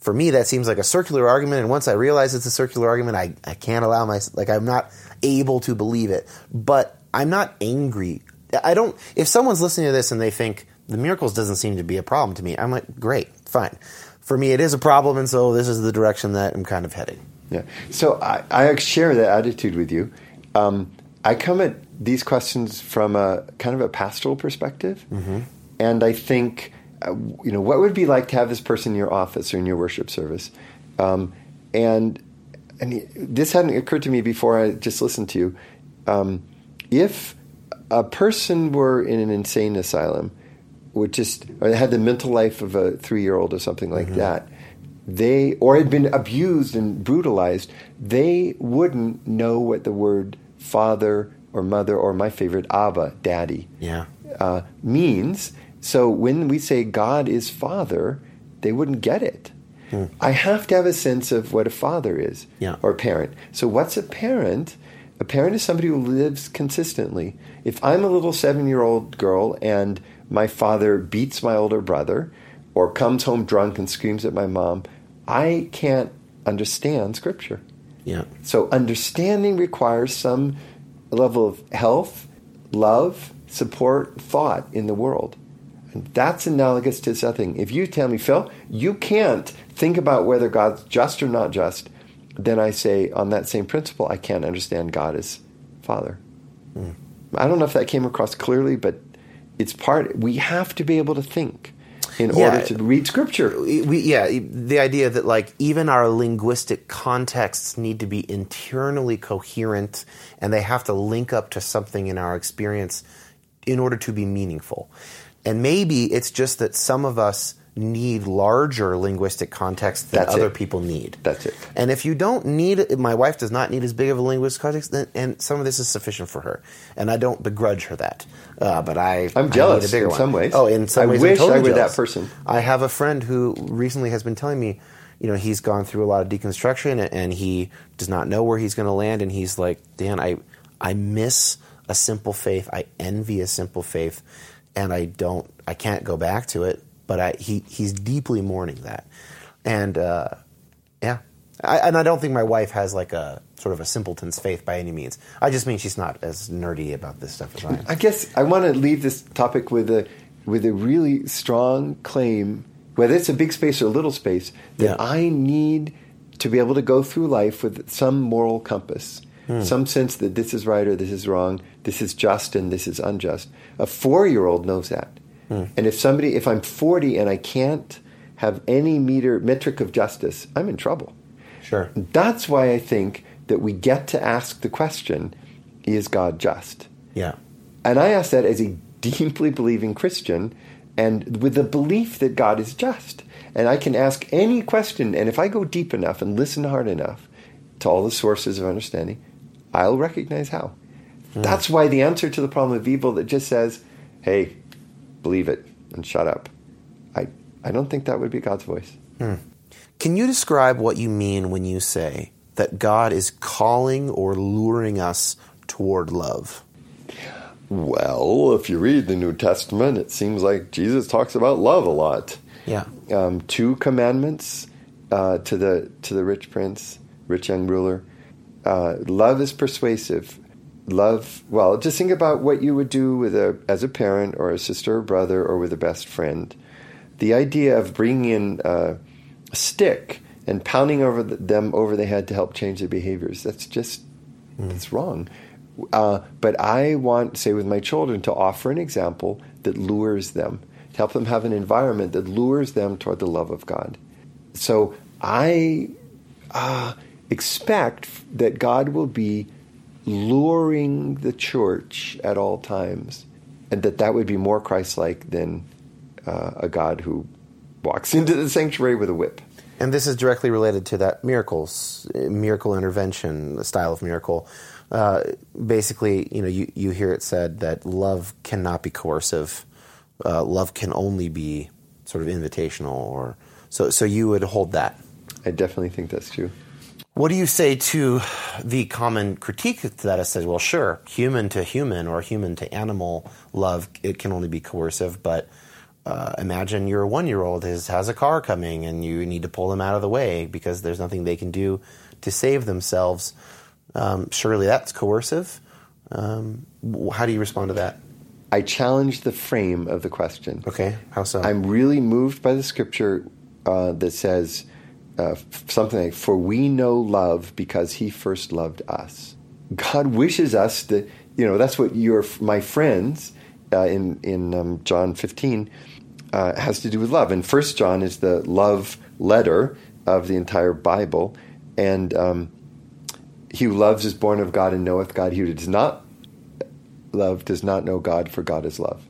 for me that seems like a circular argument and once i realize it's a circular argument i, I can't allow my like i'm not able to believe it but i'm not angry i don't if someone's listening to this and they think the miracles doesn't seem to be a problem to me i'm like great fine for me it is a problem and so this is the direction that i'm kind of heading Yeah. So I, I share that attitude with you. Um, I come at these questions from a kind of a pastoral perspective, and I think, uh, you know, what would it be like to have this person in your office or in your worship service, um, and and this hadn't occurred to me before I just listened to you. Um, if a person were in an insane asylum, would just or had the mental life of a three-year-old or something like that, they or had been abused and brutalized, they wouldn't know what the word father or mother or my favorite Abba, daddy, Yeah. uh, means. So when we say God is Father, they wouldn't get it. I have to have a sense of what a father is Yeah. or a parent. So what's a parent? A parent is somebody who lives consistently. If I'm a little seven year old girl and my father beats my older brother or comes home drunk and screams at my mom, I can't understand scripture. Yeah. So understanding requires some level of health, love, support, thought in the world. And that's analogous to this other thing. If you tell me, Phil, you can't think about whether God's just or not just, then I say, on that same principle, I can't understand God as Father. Hmm. I don't know if that came across clearly, but it's part, we have to be able to think in Yeah. order to read Scripture. we yeah the idea that like even our linguistic contexts need to be internally coherent and they have to link up to something in our experience in order to be meaningful and maybe it's just that some of us need larger linguistic context than That's other it. people need That's it. and if you don't need my wife does not need as big of a linguistic context, then, and some of this is sufficient for her. And I don't begrudge her that. Uh, but I, I'm I jealous need a bigger in one. some ways. Oh, in some I ways, wish I'm totally I were that person. I have a friend who recently has been telling me, you know, he's gone through a lot of deconstruction and- and he does not know where he's going to land. And he's like, Dan, I, I miss a simple faith. I envy a simple faith, and I don't, I can't go back to it. But I, he, he's deeply mourning that, and uh, yeah, I, and I don't think my wife has like a sort of a simpleton's faith by any means. I just mean she's not as nerdy about this stuff as I am. I guess I want to leave this topic with a with a really strong claim, whether it's a big space or a little space, that Yeah. I need to be able to go through life with some moral compass, some sense that this is right or this is wrong, this is just and this is unjust. A four year old knows that. Hmm. And if somebody, if I'm 40 and I can't have any meter metric of justice, I'm in trouble. Sure. That's why I think that we get to ask the question: Is God just? Yeah. And I ask that as a deeply believing Christian and with the belief that God is just. And I can ask any question, and if I go deep enough and listen hard enough to all the sources of understanding, I'll recognize how. Hmm. That's why the answer to the problem of evil that just says, hey, believe it and shut up, I, I don't think that would be God's voice. Can you describe what you mean when you say that God is calling or luring us toward love? Well, if you read the New Testament, it seems like Jesus talks about love a lot. Yeah. um, two commandments uh, to the to the rich prince, rich young ruler. Uh, love is persuasive. Love. Well, just think about what you would do with a as a parent or a sister or brother or with a best friend. The idea of bringing in a stick and pounding over the, them over the head to help change their behaviors. That's just it's wrong. Uh, but I want, say, with my children, to offer an example that lures them, to help them have an environment that lures them toward the love of God. So I uh, expect that God will be luring the church at all times, and that that would be more Christ-like than uh, a God who walks into the sanctuary with a whip. And this is directly related to that miracles, miracle intervention the style of miracle. Uh, basically, you know, you, you hear it said that love cannot be coercive. Uh, love can only be sort of invitational, or so. So you would hold that. I definitely think that's true. What do you say to the common critique that? Says, well, sure, human to human or human to animal love, it can only be coercive, but uh, imagine your one year old has, has a car coming and you need to pull them out of the way because there's nothing they can do to save themselves. Um, surely that's coercive. Um, how do you respond to that? I challenge the frame of the question. Okay, how so? I'm really moved by the scripture uh, that says uh, something like, For we know love because he first loved us. God wishes us that, you know, that's what your my friends uh, in, in um, John 15 uh, has to do with love. And First John is the love letter of the entire Bible. And um, he who loves is born of God and knoweth God. He who does not love does not know God, for God is love.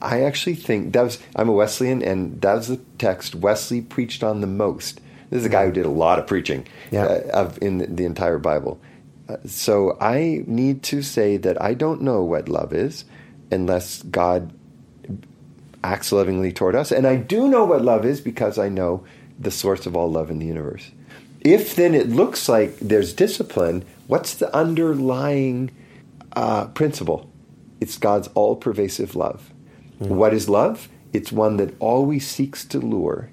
I actually think that was I'm a Wesleyan, and that was the text Wesley preached on the most. This is a guy who did a lot of preaching Yeah. uh, of in the, the entire Bible. Uh, so I need to say that I don't know what love is unless God acts lovingly toward us. And I do know what love is because I know the source of all love in the universe. If then it looks like there's discipline, what's the underlying uh, principle? It's God's all pervasive love. What is love? It's one that always seeks to lure.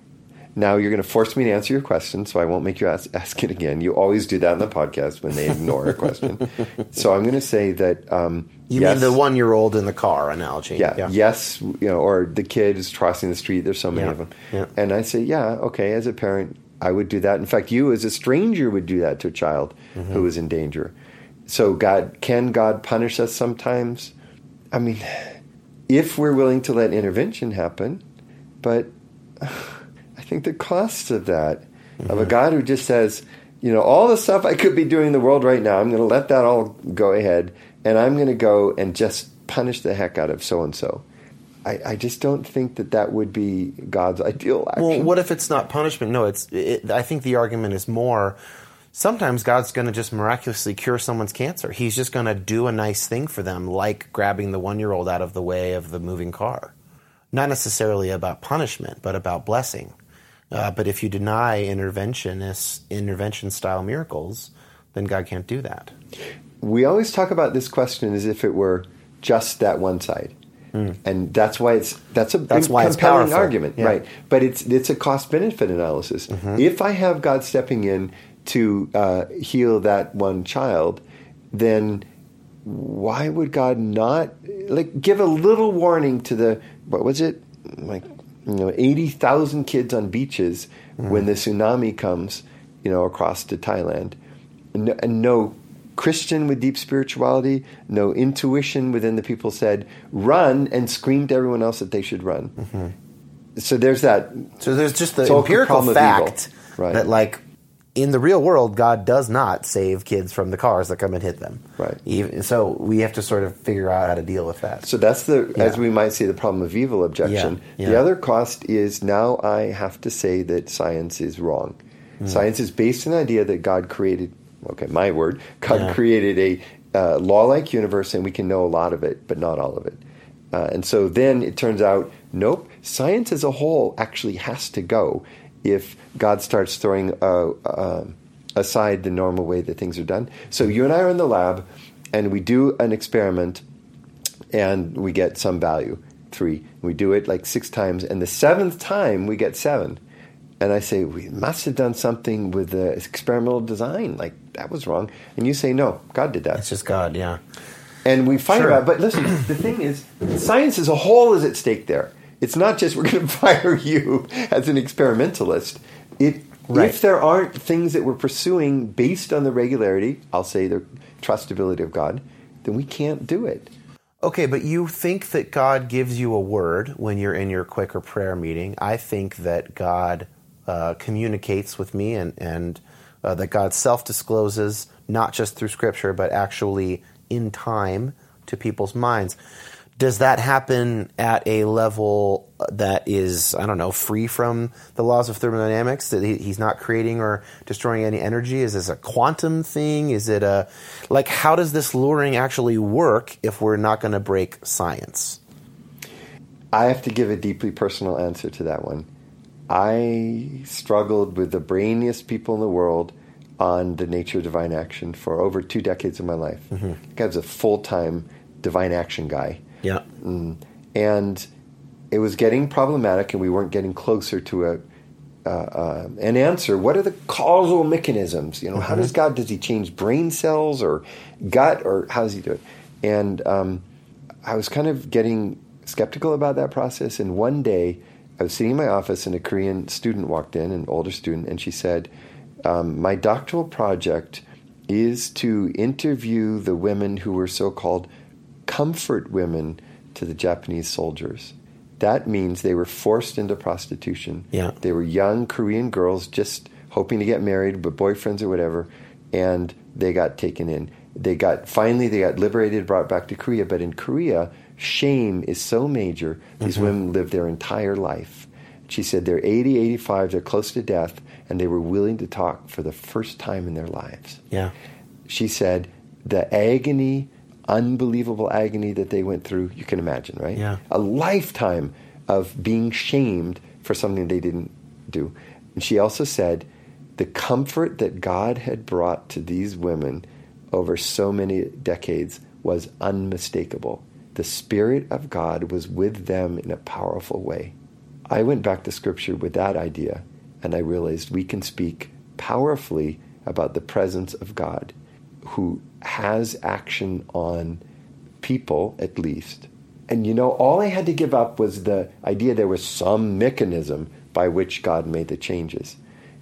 Now you're going to force me to answer your question, so I won't make you ask, ask it again. You always do that in the podcast when they ignore a question. So I'm going to say that um, You yes, mean the one year old in the car analogy? yeah, yes, you know, or the kid is crossing the street. There's so many Yeah, of them, yeah. and I say, yeah, okay. As a parent, I would do that. In fact, you as a stranger would do that to a child Mm-hmm. who is in danger. So, God, can God punish us sometimes? I mean, if we're willing to let intervention happen, but think the cost of that, of Mm-hmm. a God who just says, you know, all the stuff I could be doing in the world right now, I'm going to let that all go ahead, and I'm going to go and just punish the heck out of so and so. I I just don't think that that would be God's ideal action. Well, what if it's not punishment? No, it's. It, I think the argument is more. Sometimes God's going to just miraculously cure someone's cancer. He's just going to do a nice thing for them, like grabbing the one year old out of the way of the moving car. Not necessarily about punishment, but about blessing. Uh, but if you deny interventionist, intervention style miracles, then God can't do that. we always talk about this question as if it were just that one side. And that's why it's that's a. That's big why it's compelling powerful. argument, Yeah. Mm-hmm. right? But it's it's a cost benefit analysis. If I have God stepping in to uh, heal that one child, then why would God not like give a little warning to the what was it like you know eighty thousand kids on beaches when the tsunami comes you know across to Thailand and no, and no Christian with deep spirituality no intuition within the people said run and scream to everyone else that they should run mm-hmm. so there's that So there's just the empirical problem of evil. fact Right. that, like, in the real world, God does not save kids from the cars that come and hit them. Right. Even, so we have to sort of figure out how to deal with that. So that's the, as we might say, the problem of evil objection. Yeah, The other cost is now I have to say that science is wrong. Hmm. Science is based on the idea that God created, okay, my word, God Yeah. created a uh, law like universe and we can know a lot of it, but not all of it. Uh, and so then it turns out, nope, science as a whole actually has to go if God starts throwing uh, uh, aside the normal way that things are done. So you and I are in the lab and we do an experiment and we get some value. Three. We do it like six times and the seventh time we get seven. And i say we must have done something with the experimental design. Like that was wrong. And you say no god did that. It's just God, yeah. and we fight Sure. about but listen the thing is science as a whole is at stake there it's not just we're going to fire you as an experimentalist it Right. if there aren't things that we're pursuing based on the regularity i'll say the trustability of god then we can't do it Okay, but you think that God gives you a word when you're in your Quaker prayer meeting. I think that God uh, communicates with me and, and uh, that God self discloses, not just through Scripture, but actually in time to people's minds. Does that happen at a level that is, I don't know, free from the laws of thermodynamics? That he, he's not creating or destroying any energy? Is this a quantum thing? Is it a like? How does this luring actually work if we're not going to break science? I have to give a deeply personal answer to that one. I struggled with the brainiest people in the world on the nature of divine action for over two decades of my life. Mm-hmm. I was a full time divine action guy. Yeah, And it was getting problematic, and we weren't getting closer to a uh, uh, an answer. What are the causal mechanisms? You know, how does God does He change brain cells or gut, or how does He do it? And um, I was kind of getting skeptical about that process. And one day, I was sitting in my office, and a Korean student walked in, an older student, and she said, um, "My doctoral project is to interview the women who were so-called comfort women to the Japanese soldiers. That means they were forced into prostitution. Yeah. They were young Korean girls just hoping to get married, but boyfriends or whatever, and they got taken in. They got finally they got liberated, brought back to Korea. But in Korea, shame is so major. These mm-hmm. women live their entire life. She said they're 80, 85, they're close to death, and they were willing to talk for the first time in their lives yeah, she said the agony, unbelievable agony that they went through, you can imagine, right? Yeah. A lifetime of being shamed for something they didn't do. And she also said the comfort that God had brought to these women over so many decades was unmistakable. The Spirit of God was with them in a powerful way. I went back to Scripture with that idea, and I realized we can speak powerfully about the presence of God who has action on people, at least. And you know, all I had to give up was the idea there was some mechanism by which God made the changes.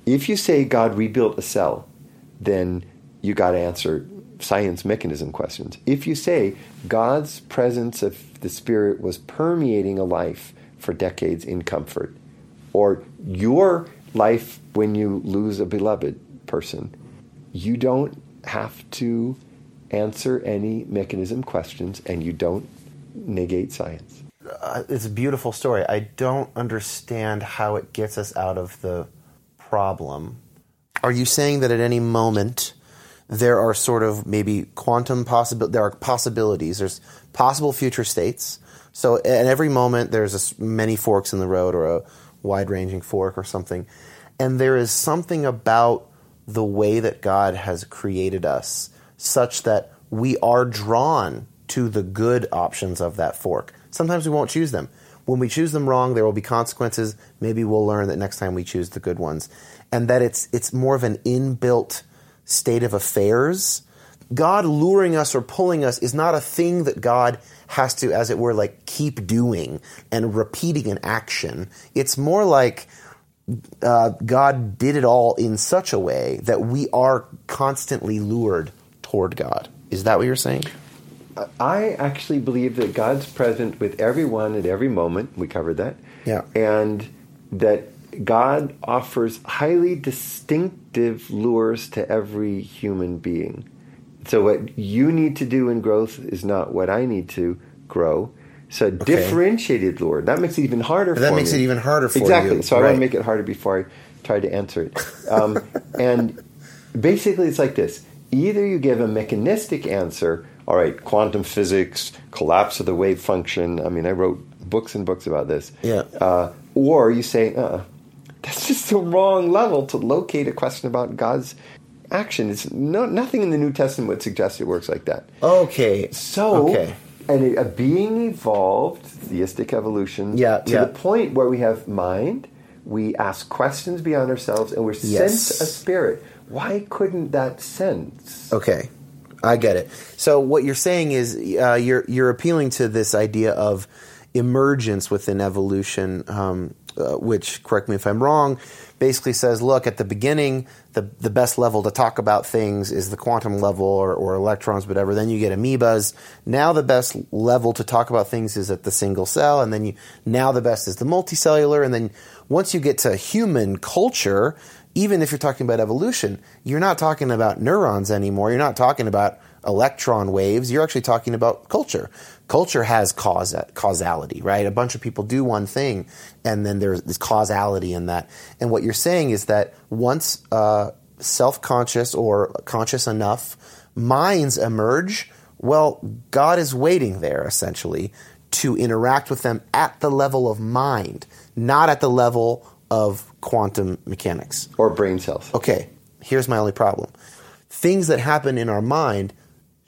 If you say God rebuilt a cell, then you got to answer science mechanism questions. If you say God's presence of the Spirit was permeating a life for decades in comfort, or your life when you lose a beloved person, you don't have to answer any mechanism questions and you don't negate science. Uh, it's a beautiful story. I don't understand how it gets us out of the problem. Are you saying that at any moment there are sort of maybe quantum possible there are possibilities. There's possible future states. So at every moment there's a, many forks in the road or a wide-ranging fork or something, and there is something about the way that God has created us such that we are drawn to the good options of that fork. Sometimes we won't choose them. When we choose them wrong, there will be consequences. Maybe we'll learn that next time we choose the good ones. And that it's it's more of an inbuilt state of affairs. God luring us or pulling us is not a thing that God has to, as it were, like keep doing and repeating an action. It's more like uh, God did it all in such a way that we are constantly lured toward God. Is that what you're saying? I actually believe that God's present with everyone at every moment. We covered that. Yeah. And that God offers highly distinctive lures to every human being. So what you need to do in growth is not what I need to grow. So Okay. differentiated Lord. That makes it even harder for you. That makes me. it even harder for exactly. you. So I want to make it harder before I try to answer it. Um, and basically it's like this. Either you give a mechanistic answer, all right, quantum physics, collapse of the wave function. I mean, I wrote books and books about this. Yeah. Uh, or you say, uh, that's just the wrong level to locate a question about God's action. It's no, nothing in the New Testament would suggest it works like that. Okay. So, okay. And a, a being evolved, theistic evolution, Yeah, to yeah. the point where we have mind, we ask questions beyond ourselves, and we're Yes. sent a spirit. Why couldn't that sense? Okay, I get it. So what you're saying is uh, you're you're appealing to this idea of emergence within evolution, um, uh, which correct me if I'm wrong. Basically says, look, at the beginning, the the best level to talk about things is the quantum level or, or electrons, whatever. Then you get amoebas. Now the best level to talk about things is at the single cell, and then you now the best is the multicellular, and then once you get to human culture, even if you're talking about evolution, you're not talking about neurons anymore. You're not talking about electron waves. You're actually talking about culture. Culture has cause, causality, right? A bunch of people do one thing, and then there's this causality in that. And what you're saying is that once uh, self conscious or conscious enough minds emerge, well, God is waiting there essentially to interact with them at the level of mind, not at the level of quantum mechanics. Or brain cells. Okay, here's my only problem. Things that happen in our mind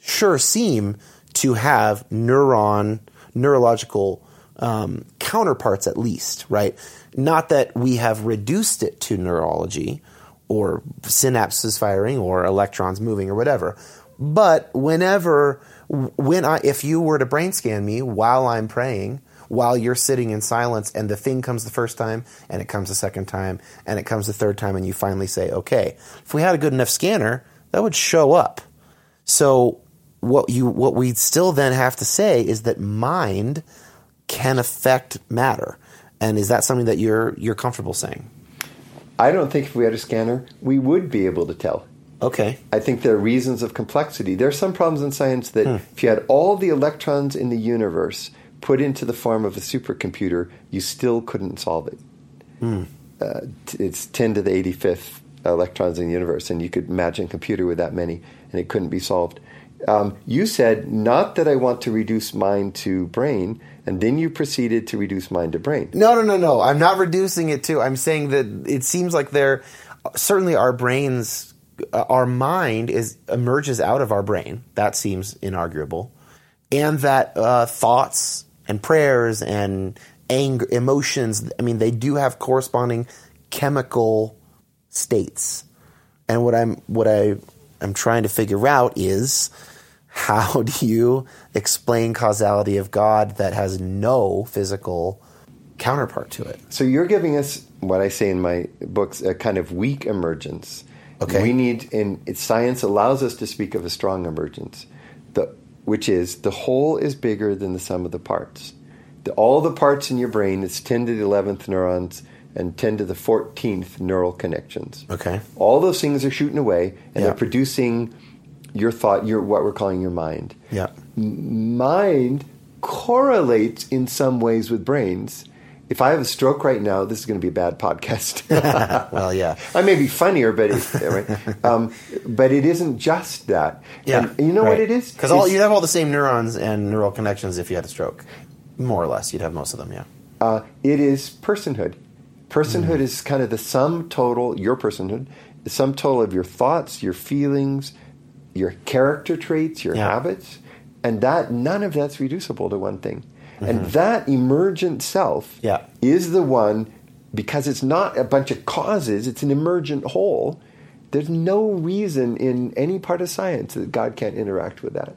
sure seem to have neuron, neurological um, counterparts at least, right? Not that we have reduced it to neurology or synapses firing or electrons moving or whatever. But whenever, when I, if you were to brain scan me while I'm praying, while you're sitting in silence and the thing comes the first time and it comes the second time and it comes the third time and you finally say, okay, if we had a good enough scanner, that would show up. So what you what we still then have to say is that mind can affect matter. And is that something that you're you're comfortable saying? I don't think if we had a scanner, we would be able to tell. Okay. I think there are reasons of complexity. There are some problems in science that Hmm. if you had all the electrons in the universe put into the form of a supercomputer, you still couldn't solve it. Hmm. Uh, it's 10 to the 85th electrons in the universe, and you could imagine a computer with that many, and it couldn't be solved. Um, you said, not that I want to reduce mind to brain, and then you proceeded to reduce mind to brain. No, no, no, no. I'm not reducing it to. I'm saying that it seems like there, certainly our brains, uh, our mind is emerges out of our brain. That seems inarguable, and that uh, thoughts and prayers and anger, emotions. I mean, they do have corresponding chemical states. And what I'm what I am trying to figure out is how do you explain causality of God that has no physical counterpart to it? So you're giving us what I say in my books a kind of weak emergence. Okay. We need in it, science allows us to speak of a strong emergence, the, which is the whole is bigger than the sum of the parts. The, all the parts in your brain, it's 10 to the 11th neurons and 10 to the 14th neural connections. Okay. All those things are shooting away and they're producing your thought, your what we're calling your mind. Yeah. Mind correlates in some ways with brains. If I have a stroke right now, this is going to be a bad podcast. Well, yeah. I may be funnier, but it, right? um, but it isn't just that. Yeah. And you know what it is? Because all you'd have all the same neurons and neural connections if you had a stroke, more or less. You'd have most of them. Yeah. uh, it is personhood. Personhood Mm. is kind of the sum total, your personhood, the sum total of your thoughts, your feelings, your character traits, your Yeah. habits, and that none of that's reducible to one thing. And Mm-hmm. that emergent self Yeah. is the one because it's not a bunch of causes, it's an emergent whole. There's no reason in any part of science that God can't interact with that.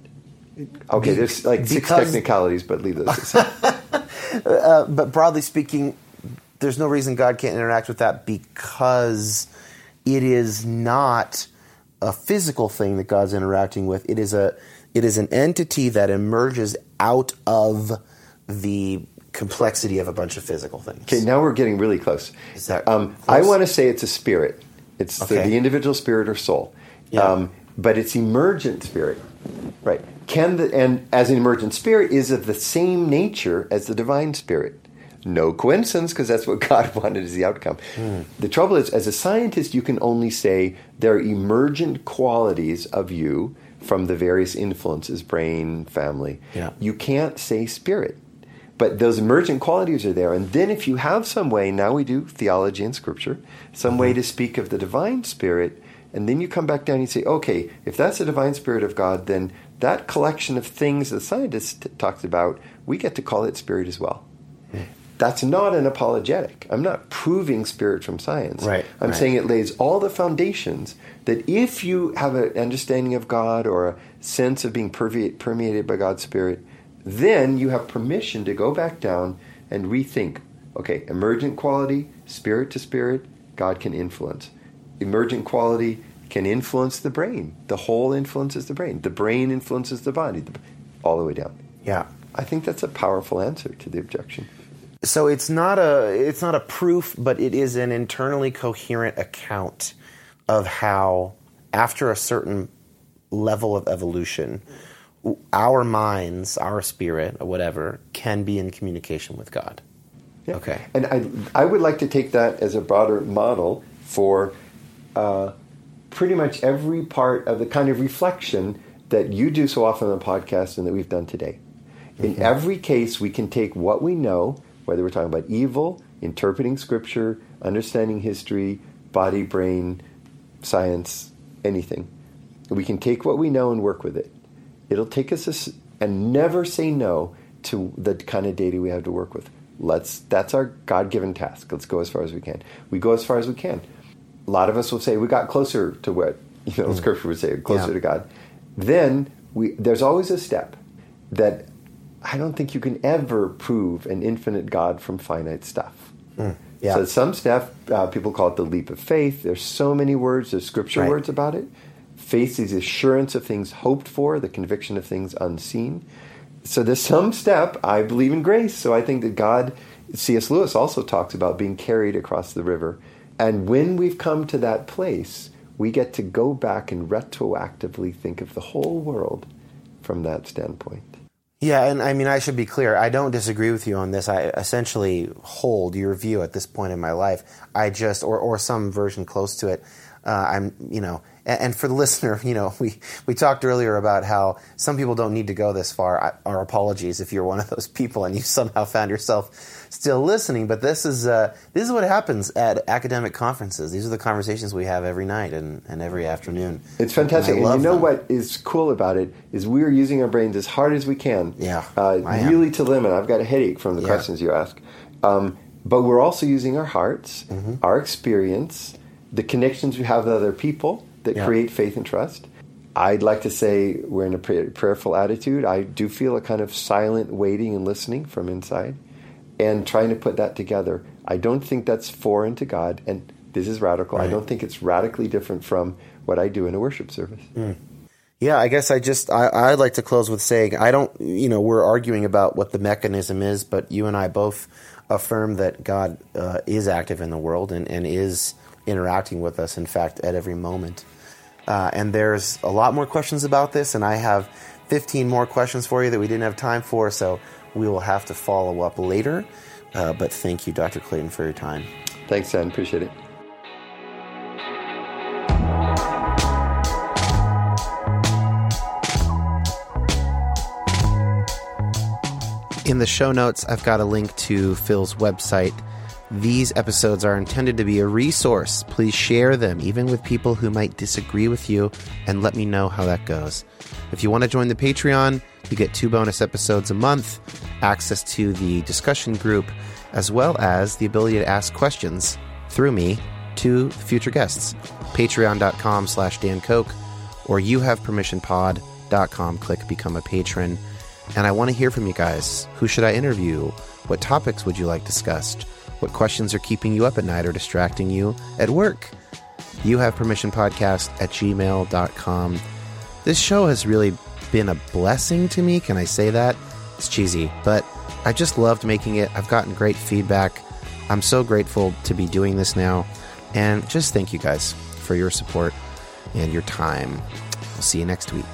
Okay, there's like six because- technicalities, but leave those aside. but broadly speaking, there's no reason God can't interact with that because it is not a physical thing that God's interacting with. It is a it is an entity that emerges out of the complexity of a bunch of physical things. Okay, now we're getting really close. Is that um, close? I want to say it's a spirit. It's the, the individual spirit or soul. Yeah. Um, but it's emergent spirit, right? Can the and as an emergent spirit is of the same nature as the divine spirit. No coincidence, because that's what God wanted as the outcome. Hmm. The trouble is, as a scientist, you can only say there are emergent qualities of you from the various influences, brain, family. Yeah. You can't say spirit. But those emergent qualities are there. And then if you have some way, now we do theology and scripture, some way to speak of the divine spirit, and then you come back down and you say, okay, if that's the divine spirit of God, then that collection of things the scientist t- talks about, we get to call it spirit as well. That's not an apologetic. I'm not proving spirit from science. Right, I'm right. saying it lays all the foundations that if you have an understanding of God or a sense of being permeated by God's Spirit, then you have permission to go back down and rethink. Okay, emergent quality, spirit to spirit, God can influence. Emergent quality can influence the brain. The whole influences the brain. The brain influences the body, the- all the way down. Yeah. I think that's a powerful answer to the objection. So it's not a it's not a proof, but it is an internally coherent account of how, after a certain level of evolution, our minds, our spirit, or whatever, can be in communication with God. Yeah. Okay. And I, I would like to take that as a broader model for uh, pretty much every part of the kind of reflection that you do so often on the podcast and that we've done today. In every case, we can take what we know, whether we're talking about evil, interpreting scripture, understanding history, body, brain, science, anything. We can take what we know and work with it. It'll take us a and never say no to the kind of data we have to work with. Let's that's our God-given task. Let's go as far as we can. We go as far as we can. A lot of us will say we got closer to what you know hmm. Scripture would say, closer Yeah. to God. Then we there's always a step that I don't think you can ever prove an infinite God from finite stuff. Yeah. So some stuff uh, people call it the leap of faith. There's so many words. There's scripture Right. words about it. Faith is the assurance of things hoped for, the conviction of things unseen. So there's some step. I believe in grace, so I think that God. C.S. Lewis also talks about being carried across the river, and when we've come to that place, we get to go back and retroactively think of the whole world from that standpoint. Yeah, and I mean, I should be clear. I don't disagree with you on this. I essentially hold your view at this point in my life. I just, or, or some version close to it. Uh, I'm, you know, and, and for the listener, you know, we, we talked earlier about how some people don't need to go this far. I, our apologies if you're one of those people and you somehow found yourself still listening. But this is uh, this is what happens at academic conferences. These are the conversations we have every night and, and every afternoon. It's fantastic. And And, you know them. what is cool about it is we're using our brains as hard as we can. Yeah, Uh, really to limit. I've got a headache from the Yeah. questions you ask. Um, but we're also using our hearts, Mm-hmm. our experience, the connections we have with other people that Yeah. create faith and trust. I'd like to say we're in a prayerful attitude. I do feel a kind of silent waiting and listening from inside and trying to put that together. I don't think that's foreign to God, and this is radical. I don't think it's radically different from what I do in a worship service. Yeah, I guess I just I, I'd like to close with saying I don't you know we're arguing about what the mechanism is, but you and I both affirm that God uh, is active in the world and, and is interacting with us. In fact, at every moment. Uh, and there's a lot more questions about this, and I have 15 more questions for you that we didn't have time for, so we will have to follow up later. Uh, but thank you, Dr. Clayton, for your time. Thanks, Dan. Appreciate it. In the show notes, I've got a link to Phil's website. These episodes are intended to be a resource. Please share them, even with people who might disagree with you, and let me know how that goes. If you want to join the Patreon, you get two bonus episodes a month, access to the discussion group, as well as the ability to ask questions through me to future guests. Patreon.com slash Dan Koch or you have youhavepermissionpod.com. Click Become a Patron. And I want to hear from you guys. Who should I interview? What topics would you like discussed? What questions are keeping you up at night or distracting you at work? You have permission podcast at gmail.com. This show has really been a blessing to me. Can I say that? It's cheesy, but I just loved making it. I've gotten great feedback. I'm so grateful to be doing this now. And just thank you guys for your support and your time. We'll see you next week.